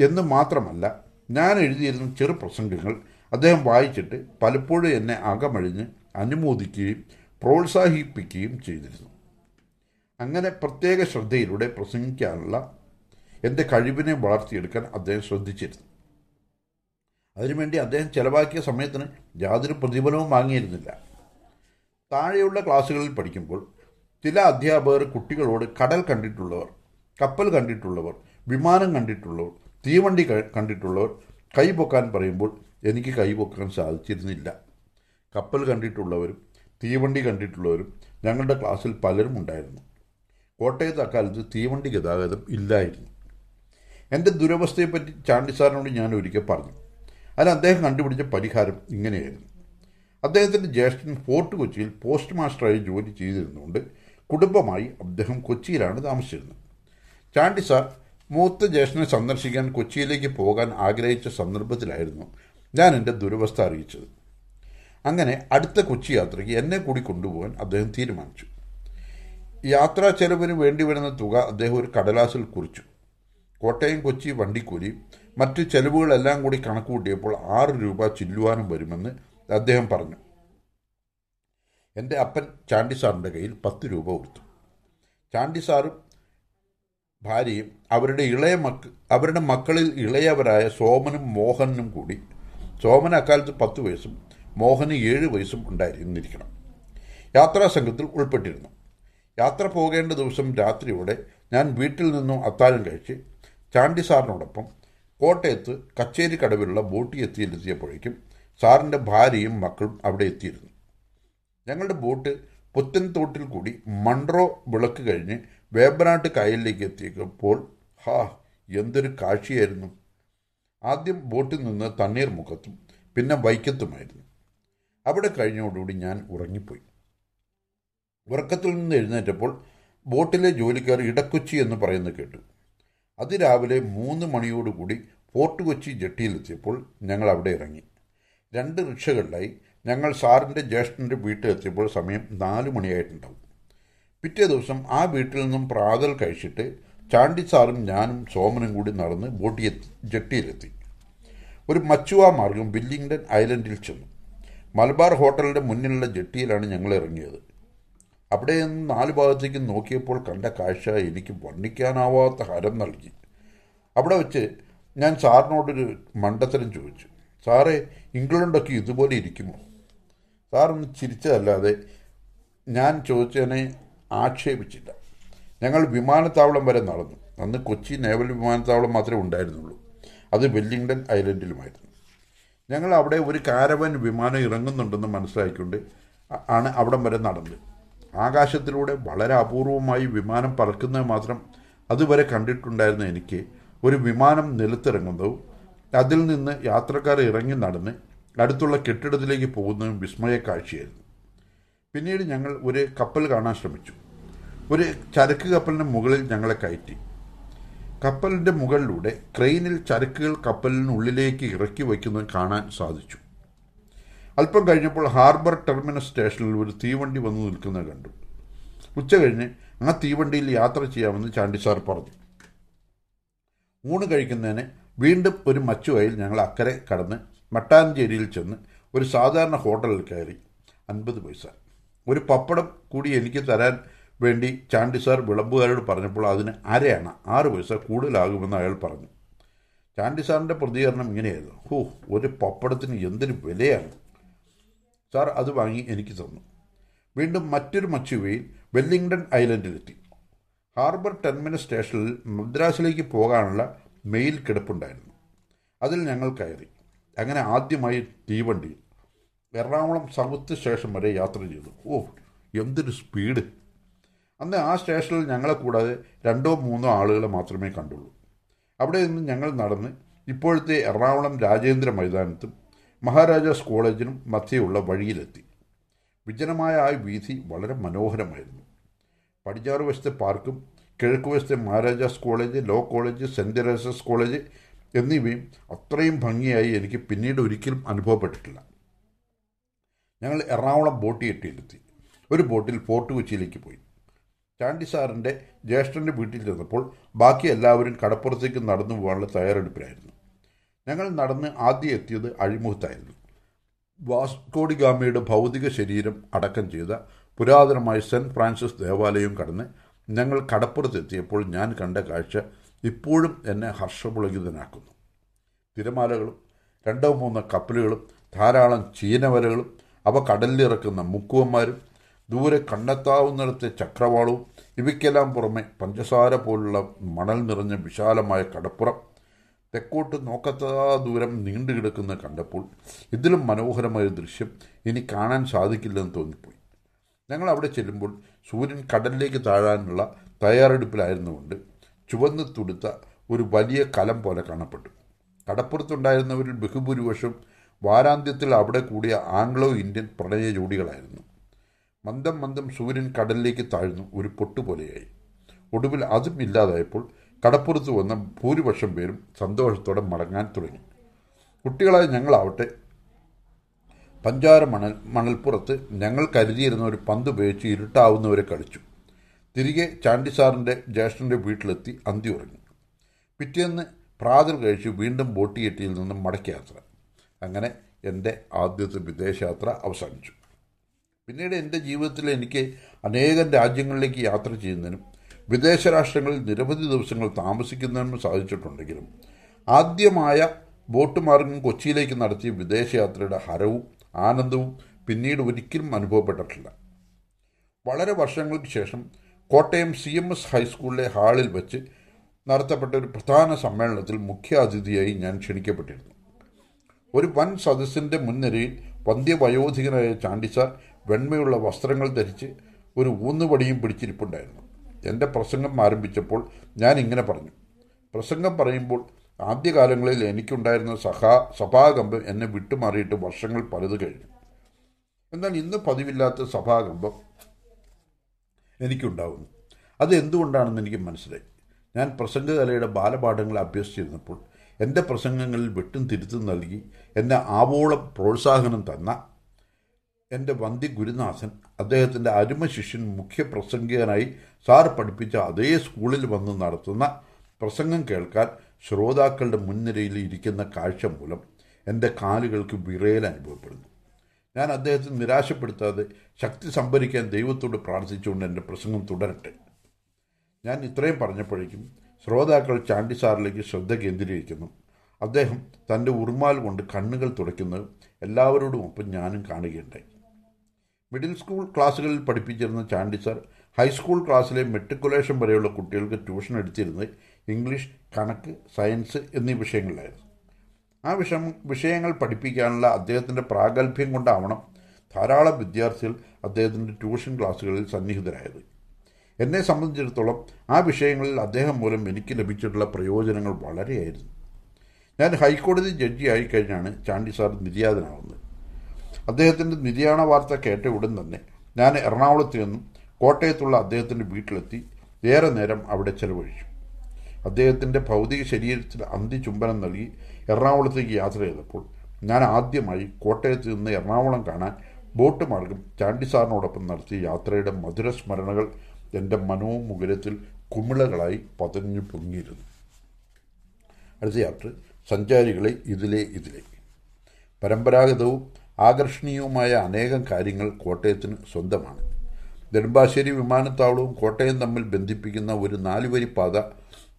എന്ന് മാത്രമല്ല ഞാൻ എഴുതിയിരുന്ന ചെറു പ്രസംഗങ്ങൾ അദ്ദേഹം വായിച്ചിട്ട് പലപ്പോഴും എന്നെ അകമഴിഞ്ഞ് അനുമോദിക്കുകയും പ്രോത്സാഹിപ്പിക്കുകയും ചെയ്തിരുന്നു. അങ്ങനെ പ്രത്യേക ശ്രദ്ധയിലൂടെ പ്രസംഗിക്കാനുള്ള എന്റെ കഴിവിനെ വളർത്തിയെടുക്കാൻ അദ്ദേഹം ശ്രദ്ധിച്ചിരുന്നു. അതിനുവേണ്ടി അദ്ദേഹം ചെലവാക്കിയ സമയത്തിന് യാതൊരു പ്രതിഫലവും വാങ്ങിയിരുന്നില്ല. താഴെയുള്ള ക്ലാസ്സുകളിൽ പഠിക്കുമ്പോൾ ചില അധ്യാപകർ കുട്ടികളോട് കടൽ കണ്ടിട്ടുള്ളവർ കപ്പൽ കണ്ടിട്ടുള്ളവർ വിമാനം കണ്ടിട്ടുള്ളവർ തീവണ്ടി കണ്ടിട്ടുള്ളവർ കൈപൊക്കാൻ പറയുമ്പോൾ എനിക്ക് കൈപൊക്കാൻ സാധിച്ചിരുന്നില്ല. കപ്പൽ കണ്ടിട്ടുള്ളവരും തീവണ്ടി കണ്ടിട്ടുള്ളവരും ഞങ്ങളുടെ ക്ലാസ്സിൽ പലരും ഉണ്ടായിരുന്നു. കോട്ടയത്ത് അക്കാലത്ത് തീവണ്ടി ഗതാഗതം ഇല്ലായിരുന്നു. എന്റെ ദുരവസ്ഥയെപ്പറ്റി ചാണ്ടി സാറിനോട് ഞാൻ ഒരിക്കൽ പറഞ്ഞു. അതിന് അദ്ദേഹം കണ്ടുപിടിച്ച പരിഹാരം ഇങ്ങനെയായിരുന്നു. അദ്ദേഹത്തിന്റെ ജ്യേഷ്ഠൻ ഫോർട്ട് കൊച്ചിയിൽ പോസ്റ്റ് മാസ്റ്ററായി ജോലി ചെയ്തിരുന്നുകൊണ്ട് കുടുംബമായി അദ്ദേഹം കൊച്ചിയിലാണ് താമസിച്ചിരുന്നത്. ചാണ്ടി സാർ മൂത്ത ജ്യേഷ്ഠനെ സന്ദർശിക്കാൻ കൊച്ചിയിലേക്ക് പോകാൻ ആഗ്രഹിച്ച സന്ദർഭത്തിലായിരുന്നു ഞാൻ എന്റെ ദുരവസ്ഥ അറിയിച്ചത്. അങ്ങനെ അടുത്ത കൊച്ചി യാത്രയ്ക്ക് എന്നെ കൂടി കൊണ്ടുപോകാൻ അദ്ദേഹം തീരുമാനിച്ചു. യാത്രാ ചെലവിന് വേണ്ടി വരുന്ന തുക അദ്ദേഹം ഒരു കടലാസിൽ കുറിച്ചു. കോട്ടയം കൊച്ചി വണ്ടിക്കൂലി മറ്റ് ചെലവുകളെല്ലാം കൂടി കണക്കുകൂട്ടിയപ്പോൾ ആറ് രൂപ ചില്ലുവാനും വരുമെന്ന് അദ്ദേഹം പറഞ്ഞു. എന്റെ അപ്പൻ ചാണ്ടി സാറിന്റെ കയ്യിൽ പത്ത് രൂപ കൊടുത്തു. ചാണ്ടി സാറും ഭാര്യയും അവരുടെ ഇളയ മക്ക അവരുടെ മക്കളിൽ ഇളയവരായ സോമനും മോഹനും കൂടി സോമൻ അക്കാലത്ത് പത്ത് വയസ്സും മോഹന് ഏഴ് വയസ്സും ഉണ്ടായിരുന്നിരിക്കണം. യാത്രാ സംഘത്തിൽ ഉൾപ്പെട്ടിരുന്നു. യാത്ര പോകേണ്ട ദിവസം രാത്രിയോടെ ഞാൻ വീട്ടിൽ നിന്നും അത്താഴം കഴിച്ച് ചാണ്ടി സാറിനോടൊപ്പം കോട്ടയത്ത് കച്ചേരി കടവിലുള്ള ബോട്ടി എത്തിയിലെത്തിയപ്പോഴേക്കും സാറിന്റെ ഭാര്യയും മക്കളും അവിടെ എത്തിയിരുന്നു. ഞങ്ങളുടെ ബോട്ട് പുത്തൻതോട്ടിൽ കൂടി മൺട്രോ വിളക്ക് കഴിഞ്ഞ് വേമ്പനാട്ട് കായലിലേക്ക് എത്തിയപ്പോൾ ഹാ എന്തൊരു കാഴ്ചയായിരുന്നു. ആദ്യം ബോട്ടിൽ നിന്ന് തണ്ണീർ മുഖത്തും പിന്നെ വൈക്കത്തുമായിരുന്നു. അവിടെ കഴിഞ്ഞോടുകൂടി ഞാൻ ഉറങ്ങിപ്പോയി. ഉറക്കത്തിൽ നിന്ന് എഴുന്നേറ്റപ്പോൾ ബോട്ടിലെ ജോലിക്കാർ ഇടക്കൊച്ചി എന്ന് പറയുന്നത് കേട്ടു. അതിരാവിലെ മൂന്ന് മണിയോടുകൂടി ഫോർട്ട് കൊച്ചി ജെട്ടിയിലെത്തിയപ്പോൾ ഞങ്ങൾ അവിടെ ഇറങ്ങി. രണ്ട് റിക്ഷകളിലായി ഞങ്ങൾ സാറിന്റെ ജ്യേഷ്ഠന്റെ വീട്ടിലെത്തിയപ്പോൾ സമയം നാല് മണിയായിട്ടുണ്ടാവും. പിറ്റേ ദിവസം ആ വീട്ടിൽ നിന്നും പ്രാതൽ കഴിച്ചിട്ട് ചാണ്ടി സാറും ഞാനും സോമനും കൂടി നടന്ന് ബോട്ടി ജെട്ടിയിലെത്തി. ഒരു മച്ചുവ മാർഗം വില്ലിംഗ്ടൺ ഐലൻഡിൽ ചെന്നു. മലബാർ ഹോട്ടലിന്റെ മുന്നിലുള്ള ജെട്ടിയിലാണ് ഞങ്ങൾ ഇറങ്ങിയത്. അവിടെ നിന്ന് നാല് ഭാഗത്തേക്ക് നോക്കിയപ്പോൾ കണ്ട കാഴ്ച എനിക്ക് വർണിക്കാനാവാത്ത ഹരം നൽകി. അവിടെ വെച്ച് ഞാൻ സാറിനോടൊരു മണ്ടത്തരം ചോദിച്ചു. സാറേ ഇംഗ്ലണ്ടൊക്കെ ഇതുപോലെ ഇരിക്കുമോ? സാറൊന്ന് ചിരിച്ചതല്ലാതെ ഞാൻ ചോദിച്ചതിനെ ആക്ഷേപിച്ചില്ല. ഞങ്ങൾ വിമാനത്താവളം വരെ നടന്നു. അന്ന് കൊച്ചി നേവൽ വിമാനത്താവളം മാത്രമേ ഉണ്ടായിരുന്നുള്ളൂ. അത് വെല്ലിംഗ്ടൺ ഐലൻഡിലുമായിരുന്നു. ഞങ്ങൾ അവിടെ ഒരു കാരവൻ വിമാനം ഇറങ്ങുന്നുണ്ടെന്ന് മനസ്സിലാക്കിക്കൊണ്ട് ആണ് അവിടം വരെ നടന്നത്. ആകാശത്തിലൂടെ വളരെ അപൂർവമായി വിമാനം പറക്കുന്നത് മാത്രം അതുവരെ കണ്ടിട്ടുണ്ടായിരുന്ന എനിക്ക്. ഒരു വിമാനം നിലത്തിറങ്ങുന്നതും അതിൽ നിന്ന് യാത്രക്കാർ ഇറങ്ങി നടന്ന് അടുത്തുള്ള കെട്ടിടത്തിലേക്ക് പോകുന്നതും വിസ്മയ കാഴ്ചയായിരുന്നു. പിന്നീട് ഞങ്ങൾ ഒരു കപ്പൽ കാണാൻ ശ്രമിച്ചു. ഒരു ചരക്ക് കപ്പലിന് മുകളിൽ ഞങ്ങളെ കയറ്റി. കപ്പലിന്റെ മുകളിലൂടെ ക്രെയിനിൽ ചരക്കുകൾ കപ്പലിനുള്ളിലേക്ക് ഇറക്കി വയ്ക്കുന്നത് കാണാൻ സാധിച്ചു. അല്പം കഴിഞ്ഞപ്പോൾ ഹാർബർ ടെർമിനസ് സ്റ്റേഷനിൽ ഒരു തീവണ്ടി വന്നു നിൽക്കുന്നത് കണ്ടു. ഉച്ച കഴിഞ്ഞ് ആ തീവണ്ടിയിൽ യാത്ര ചെയ്യാമെന്ന് ചാണ്ടി സാർ പറഞ്ഞു. ഊണ് കഴിക്കുന്നതിന് വീണ്ടും ഒരു മച്ചുവയിൽ ഞങ്ങൾ അക്കരെ കടന്ന് മട്ടാഞ്ചേരിയിൽ ചെന്ന് ഒരു സാധാരണ ഹോട്ടലിൽ കയറി. അൻപത് പൈസ. ഒരു പപ്പടം കൂടി എനിക്ക് തരാൻ വേണ്ടി ചാണ്ടി സാർ വിളമ്പുകാരോട് പറഞ്ഞപ്പോൾ അതിന് അരയാണ് ആറ് പൈസ കൂടുതലാകുമെന്ന് അയാൾ പറഞ്ഞു. ചാണ്ടി സാറിന്റെ പ്രതികരണം ഇങ്ങനെയായിരുന്നു. ഹോ ഒരു പപ്പടത്തിന് എന്തൊരു വിലയാണ്. സാർ അത് വാങ്ങി എനിക്ക് തന്നു. വീണ്ടും മറ്റൊരു മച്ചുവയിൽ വെല്ലിംഗ്ടൺ ഐലൻഡിലെത്തി ഹാർബർ ടെർമിനസ് സ്റ്റേഷനിൽ മദ്രാസിലേക്ക് പോകാനുള്ള മെയിൽ കിടപ്പുണ്ടായിരുന്നു. അതിൽ ഞങ്ങൾ കയറി. അങ്ങനെ ആദ്യമായി തീവണ്ടിയിൽ എറണാകുളം സൗത്ത് സ്റ്റേഷൻ വരെ യാത്ര ചെയ്തു. ഓ എന്തൊരു സ്പീഡ്. അന്ന് ആ സ്റ്റേഷനിൽ ഞങ്ങളെ കൂടാതെ രണ്ടോ മൂന്നോ ആളുകളെ മാത്രമേ കണ്ടുള്ളൂ. അവിടെ നിന്ന് ഞങ്ങൾ നടന്ന് ഇപ്പോഴത്തെ എറണാകുളം രാജേന്ദ്ര മൈതാനത്തും മഹാരാജാസ് കോളേജിനും മധ്യയുള്ള വഴിയിലെത്തി. വിജനമായ ആ വീഥി വളരെ മനോഹരമായിരുന്നു. പടിഞ്ഞാറ് വശത്തെ പാർക്കും കിഴക്ക് വശത്തെ Maharajas college law college Saint Teresa's college എന്നിവയും അത്രയും ഭംഗിയായി എനിക്ക് പിന്നീട് ഒരിക്കലും അനുഭവപ്പെട്ടിട്ടില്ല. ഞങ്ങൾ എറണാകുളം ബോട്ട് എട്ടിയിലെത്തി ഒരു ബോട്ടിൽ ഫോർട്ട് കൊച്ചിയിലേക്ക് പോയി. ചാണ്ടി സാറിന്റെ ജ്യേഷ്ഠന്റെ വീട്ടിൽ ചെന്നപ്പോൾ ബാക്കി എല്ലാവരും കടപ്പുറത്തേക്ക് നടന്നു പോകാനുള്ള തയ്യാറെടുപ്പിലായിരുന്നു. ഞങ്ങൾ നടന്ന് ആദ്യം എത്തിയത് അഴിമുഖത്തായിരുന്നു. വാസ്കോഡി ഗാമയുടെ ഭൗതിക ശരീരം അടക്കം ചെയ്ത പുരാതനമായ സെന്റ് ഫ്രാൻസിസ് ദേവാലയം കടന്ന് ഞങ്ങൾ കടപ്പുറത്തെത്തിയപ്പോൾ ഞാൻ കണ്ട കാഴ്ച ഇപ്പോഴും എന്നെ ഹർഷപുളകിതനാക്കുന്നു തിരമാലകളും രണ്ടോ മൂന്നോ കപ്പലുകളും ധാരാളം ചീനവലകളും അവ കടലിലിറക്കുന്ന മുക്കുവന്മാരും ദൂരെ കണ്ടെത്താവുന്നിടത്തെ ചക്രവാളവും ഇവയ്ക്കെല്ലാം പുറമെ പഞ്ചസാര പോലുള്ള മണൽ നിറഞ്ഞ വിശാലമായ കടപ്പുറം തെക്കോട്ട് നോക്കത്താ ദൂരം നീണ്ടു കിടക്കുന്ന കണ്ടപ്പോൾ ഇതിലും മനോഹരമായ ദൃശ്യം ഇനി കാണാൻ സാധിക്കില്ലെന്ന് തോന്നിപ്പോയി. ഞങ്ങൾ അവിടെ ചെല്ലുമ്പോൾ സൂര്യൻ കടലിലേക്ക് താഴാനുള്ള തയ്യാറെടുപ്പിലായിരുന്നുകൊണ്ട് ചുവന്ന് തുടുത്ത ഒരു വലിയ കലം പോലെ കാണപ്പെട്ടു. കടപ്പുറത്തുണ്ടായിരുന്നവരിൽ ബഹുഭൂരിപക്ഷം വാരാന്ത്യത്തിൽ അവിടെ കൂടിയ ആംഗ്ലോ ഇന്ത്യൻ പ്രണയ ജോഡികളായിരുന്നു. മന്ദം മന്ദം സൂര്യൻ കടലിലേക്ക് താഴ്ന്നു ഒരു പൊട്ടുപോലെയായി. ഒടുവിൽ അതും ഇല്ലാതായപ്പോൾ കടപ്പുറത്ത് വന്ന ഭൂരിപക്ഷം പേരും സന്തോഷത്തോടെ മടങ്ങാൻ തുടങ്ങി. കുട്ടികളായ ഞങ്ങളാവട്ടെ പഞ്ചാര മണൽ മണൽപ്പുറത്ത് ഞങ്ങൾ കരുതിയിരുന്ന ഒരു പന്ത് ഉപയോഗിച്ച് ഇരുട്ടാവുന്നവരെ കളിച്ചു. തിരികെ ചാണ്ടിസാറിന്റെ ജ്യേഷ്ഠന്റെ വീട്ടിലെത്തി അന്തി ഉറങ്ങി. പിറ്റേന്ന് പ്രാതൽ കഴിച്ച് വീണ്ടും ബോട്ടിയെട്ടിയിൽ നിന്നും മടക്കയാത്ര. അങ്ങനെ എന്റെ ആദ്യത്തെ വിദേശയാത്ര അവസാനിച്ചു. പിന്നീട് എന്റെ ജീവിതത്തിൽ എനിക്ക് അനേകം രാജ്യങ്ങളിലേക്ക് യാത്ര ചെയ്യുന്നതിനും വിദേശ രാഷ്ട്രങ്ങളിൽ നിരവധി ദിവസങ്ങൾ താമസിക്കുന്നതിനും സാധിച്ചിട്ടുണ്ടെങ്കിലും ആദ്യമായ ബോട്ട് മാർഗം കൊച്ചിയിലേക്ക് നടത്തിയ വിദേശയാത്രയുടെ ഹരവും ആനന്ദവും പിന്നീട് ഒരിക്കലും അനുഭവപ്പെട്ടിട്ടില്ല. വളരെ വർഷങ്ങൾക്ക് ശേഷം കോട്ടയം സി എം എസ് ഹൈസ്കൂളിലെ ഹാളിൽ വെച്ച് നടത്തപ്പെട്ട ഒരു പ്രധാന സമ്മേളനത്തിൽ മുഖ്യ അതിഥിയായി ഞാൻ ക്ഷണിക്കപ്പെട്ടിരുന്നു. ഒരു വൻ സദസ്സിന്റെ മുൻനിരയിൽ വന്ധ്യവയോധികനായ ചാണ്ടിസാർ വെണ്മയുള്ള വസ്ത്രങ്ങൾ ധരിച്ച് ഒരു ഊന്നുപടിയും പിടിച്ചിരിപ്പുണ്ടായിരുന്നു. എന്റെ പ്രസംഗം ആരംഭിച്ചപ്പോൾ ഞാൻ ഇങ്ങനെ പറഞ്ഞു. പ്രസംഗം പറയുമ്പോൾ ആദ്യകാലങ്ങളിൽ എനിക്കുണ്ടായിരുന്ന സഹാ സഭാകമ്പം എന്നെ വിട്ടുമാറിയിട്ട് വർഷങ്ങൾ പലത് കഴിഞ്ഞു. എന്നാൽ ഇന്ന് പതിവില്ലാത്ത സഭാകമ്പം എനിക്കുണ്ടാകുന്നു അത് എന്തുകൊണ്ടാണെന്ന് എനിക്ക് മനസ്സിലായി. ഞാൻ പ്രസംഗകലയുടെ ബാലപാഠങ്ങൾ അഭ്യസിച്ചിരുന്നപ്പോൾ എന്റെ പ്രസംഗങ്ങളിൽ വെട്ടും തിരുത്തും നൽകി എന്നെ ആവോളം പ്രോത്സാഹനം തന്ന എന്റെ വന്ദി ഗുരുനാഥൻ അദ്ദേഹത്തിന്റെ അരുമ ശിഷ്യൻ മുഖ്യപ്രസംഗികനായി സാർ പഠിപ്പിച്ച അതേ സ്കൂളിൽ വന്ന് നടത്തുന്ന പ്രസംഗം കേൾക്കാൻ ശ്രോതാക്കളുടെ മുൻനിരയിൽ ഇരിക്കുന്ന കാഴ്ച മൂലം എന്റെ കാലുകൾക്ക് വിറയൽ അനുഭവപ്പെടുന്നു. ഞാൻ അദ്ദേഹത്തെ നിരാശപ്പെടുത്താതെ ശക്തി സംഭരിക്കാൻ ദൈവത്തോട് പ്രാർത്ഥിച്ചുകൊണ്ട് എന്റെ പ്രസംഗം തുടരട്ടെ. ഞാൻ ഇത്രയും പറഞ്ഞപ്പോഴേക്കും ശ്രോതാക്കൾ ചാണ്ടി സാറിലേക്ക് ശ്രദ്ധ കേന്ദ്രീകരിക്കുന്നു. അദ്ദേഹം തന്റെ ഉറുമാൽ കൊണ്ട് കണ്ണുകൾ തുടയ്ക്കുന്നത് എല്ലാവരോടും ഒപ്പം ഞാനും കാണുകയുണ്ടായി. മിഡിൽ സ്കൂൾ ക്ലാസ്സുകളിൽ പഠിപ്പിച്ചിരുന്ന ചാണ്ടി സാർ ഹൈസ്കൂൾ ക്ലാസ്സിലെ മെട്രിക്കുലേഷൻ വരെയുള്ള കുട്ടികൾക്ക് ട്യൂഷൻ എടുത്തിരുന്നത് ഇംഗ്ലീഷ് കണക്ക് സയൻസ് എന്നീ വിഷയങ്ങളിലായിരുന്നു. ആ വിഷയം വിഷയങ്ങൾ പഠിപ്പിക്കാനുള്ള അദ്ദേഹത്തിന്റെ പ്രാഗൽഭ്യം കൊണ്ടാവണം ധാരാളം വിദ്യാർത്ഥികൾ അദ്ദേഹത്തിന്റെ ട്യൂഷൻ ക്ലാസ്സുകളിൽ സന്നിഹിതരായത്. എന്നെ സംബന്ധിച്ചിടത്തോളം ആ വിഷയങ്ങളിൽ അദ്ദേഹം മൂലം എനിക്ക് ലഭിച്ചിട്ടുള്ള പ്രയോജനങ്ങൾ വളരെയായിരുന്നു. ഞാൻ ഹൈക്കോടതി ജഡ്ജിയായി കഴിഞ്ഞാണ് ചാണ്ടി സാർ നിര്യാതനാവുന്നത്. അദ്ദേഹത്തിന്റെ നിര്യാണ വാർത്ത കേട്ട ഉടൻ തന്നെ ഞാൻ എറണാകുളത്ത് നിന്നും കോട്ടയത്തുള്ള അദ്ദേഹത്തിന്റെ വീട്ടിലെത്തി ഏറെ നേരം അവിടെ ചെലവഴിച്ചു. അദ്ദേഹത്തിന്റെ ഭൗതിക ശരീരത്തിൽ അന്തിചുംബനം നൽകി എറണാകുളത്തേക്ക് യാത്ര ചെയ്തപ്പോൾ ഞാൻ ആദ്യമായി കോട്ടയത്ത് നിന്ന് എറണാകുളം കാണാൻ ബോട്ട് മാർഗം ചാണ്ടിസാറിനോടൊപ്പം നടത്തിയ യാത്രയുടെ മധുര സ്മരണകൾ എന്റെ മനോമുകുരത്തിൽ കുമിളകളായി പതഞ്ഞു പൊങ്ങിയിരുന്നു. അടുത്ത യാത്ര സഞ്ചാരികളെ ഇതിലെ ഇതിലെ. പരമ്പരാഗതവും ആകർഷണീയവുമായ അനേകം കാര്യങ്ങൾ കോട്ടയത്തിന് സ്വന്തമാണ്. നെടുമ്പാശ്ശേരി വിമാനത്താവളവും കോട്ടയം തമ്മിൽ ബന്ധിപ്പിക്കുന്ന ഒരു നാലുവരി പാത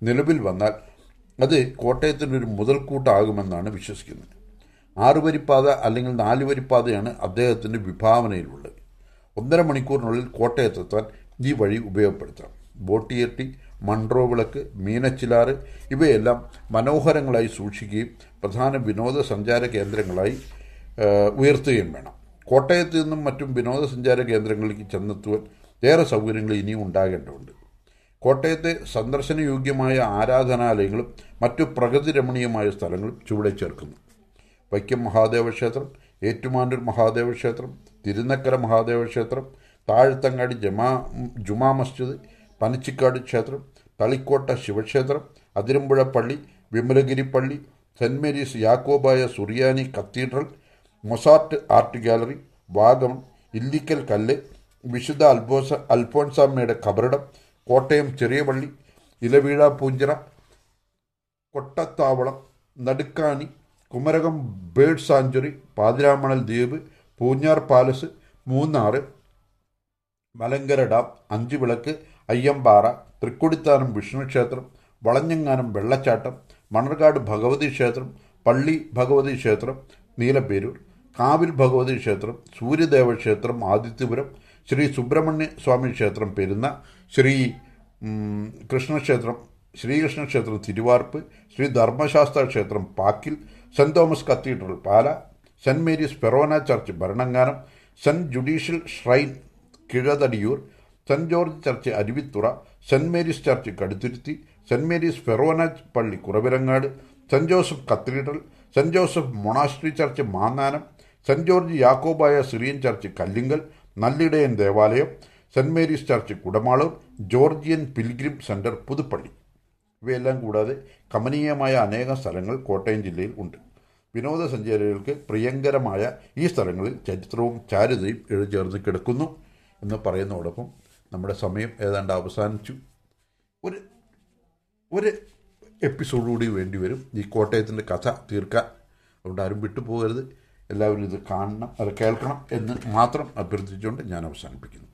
നിലവിൽ വന്നാൽ അത് കോട്ടയത്തിനൊരു മുതൽക്കൂട്ടാകുമെന്നാണ് വിശ്വസിക്കുന്നത്. ആറുവരിപ്പാത അല്ലെങ്കിൽ നാലുവരിപ്പാതയാണ് അദ്ദേഹത്തിന്റെ വിഭാവനയിലുള്ളത്. ഒന്നര മണിക്കൂറിനുള്ളിൽ കോട്ടയത്തെത്താൻ ഈ വഴി ഉപയോഗപ്പെടുത്താം. ബോട്ടിയെട്ടി മൺട്രോ വിളക്ക് മീനച്ചിലാറ് ഇവയെല്ലാം മനോഹരങ്ങളായി സൂക്ഷിക്കുകയും പ്രധാന വിനോദസഞ്ചാര കേന്ദ്രങ്ങളായി ഉയർത്തുകയും വേണം. കോട്ടയത്ത് നിന്നും മറ്റും വിനോദസഞ്ചാര കേന്ദ്രങ്ങളിലേക്ക് ചെന്നെത്തുവാൻ ഏറെ സൗകര്യങ്ങൾ ഇനിയും ഉണ്ടാകേണ്ടതുണ്ട്. കോട്ടയത്തെ സന്ദർശനയോഗ്യമായ ആരാധനാലയങ്ങളും മറ്റു പ്രകൃതി രമണീയമായ സ്ഥലങ്ങളും ചുവടെ ചേർക്കുന്നു. വൈക്കം മഹാദേവ ക്ഷേത്രം ഏറ്റുമാനൂർ മഹാദേവ ക്ഷേത്രം തിരുനക്കര മഹാദേവ ക്ഷേത്രം താഴ്ത്തങ്ങാടി ജമാ ജുമാ മസ്ജിദ് പനച്ചിക്കാട് ക്ഷേത്രം തളിക്കോട്ട ശിവക്ഷേത്രം അതിരമ്പുഴ പള്ളി വിമലഗിരി പള്ളി Saint Mary's Yakobaya Suriyani cathedral Mozart art gallery Vagamon Illikkal Kallu വിശുദ്ധ അൽബോസ അൽഫോൻസാമ്മയുടെ ഖബറിടം കോട്ടയം ചെറിയ പള്ളി ഇലവീഴ പൂഞ്ചിറ കൊട്ടത്താവളം നടുക്കാനി കുമരകം ബേർഡ് സാഞ്ചുറി പാതിരാമണൽ ദ്വീപ് പൂഞ്ഞാർ പാലസ് മൂന്നാറ് മലങ്കര ഡാം അഞ്ചുവിളക്ക് അയ്യമ്പാറ തൃക്കൊടിത്താനം വിഷ്ണുക്ഷേത്രം വളഞ്ഞങ്ങാനം വെള്ളച്ചാട്ടം മണർകാട് ഭഗവതി ക്ഷേത്രം പള്ളി ഭഗവതി ക്ഷേത്രം നീലപ്പേരൂർ കാവിൽ ഭഗവതി ക്ഷേത്രം സൂര്യദേവ ക്ഷേത്രം ആദിത്യപുരം ശ്രീ സുബ്രഹ്മണ്യ സ്വാമി ക്ഷേത്രം പെരുന്ന ശ്രീ കൃഷ്ണക്ഷേത്രം ശ്രീകൃഷ്ണ ക്ഷേത്രം തിരുവാർപ്പ് ശ്രീ ധർമ്മശാസ്ത്ര ക്ഷേത്രം പാക്കിൽ Saint Thomas cathedral Pala Saint Mary's Forane church Bharananganam Saint judicial shrine Kizhathadiyoor Saint George church Aruvithura Saint Mary's church Kaduthuruthy Saint Mary's Forane പള്ളി Kuravilangad Saint Joseph cathedral Saint Joseph monastery church Mannanam Saint George Yakobaya Syrian church Kallinkal നല്ലിടയൻ ദേവാലയം Saint Mary's church Kudamaloor Georgian pilgrim centre Puthuppally. ഇവയെല്ലാം കൂടാതെ കമനീയമായ അനേകം സ്ഥലങ്ങൾ കോട്ടയം ജില്ലയിൽ ഉണ്ട്. വിനോദസഞ്ചാരികൾക്ക് പ്രിയങ്കരമായ ഈ സ്ഥലങ്ങളിൽ ചരിത്രവും ചാരുതയും എഴുചേർന്ന് കിടക്കുന്നു എന്ന് പറയുന്നതോടൊപ്പം നമ്മുടെ സമയം ഏതാണ്ട് അവസാനിച്ചു. ഒരു ഒരു എപ്പിസോഡ് കൂടി വേണ്ടി വരും. ഈ കോട്ടയത്തിന്റെ കഥ തീർക്കാൻ. അതുകൊണ്ട് ആരും വിട്ടുപോകരുത്. എല്ലാവരും ഇത് കാണണം അത് കേൾക്കണം എന്ന് മാത്രം അഭ്യർത്ഥിച്ചുകൊണ്ട് ഞാൻ അവസാനിപ്പിക്കുന്നു.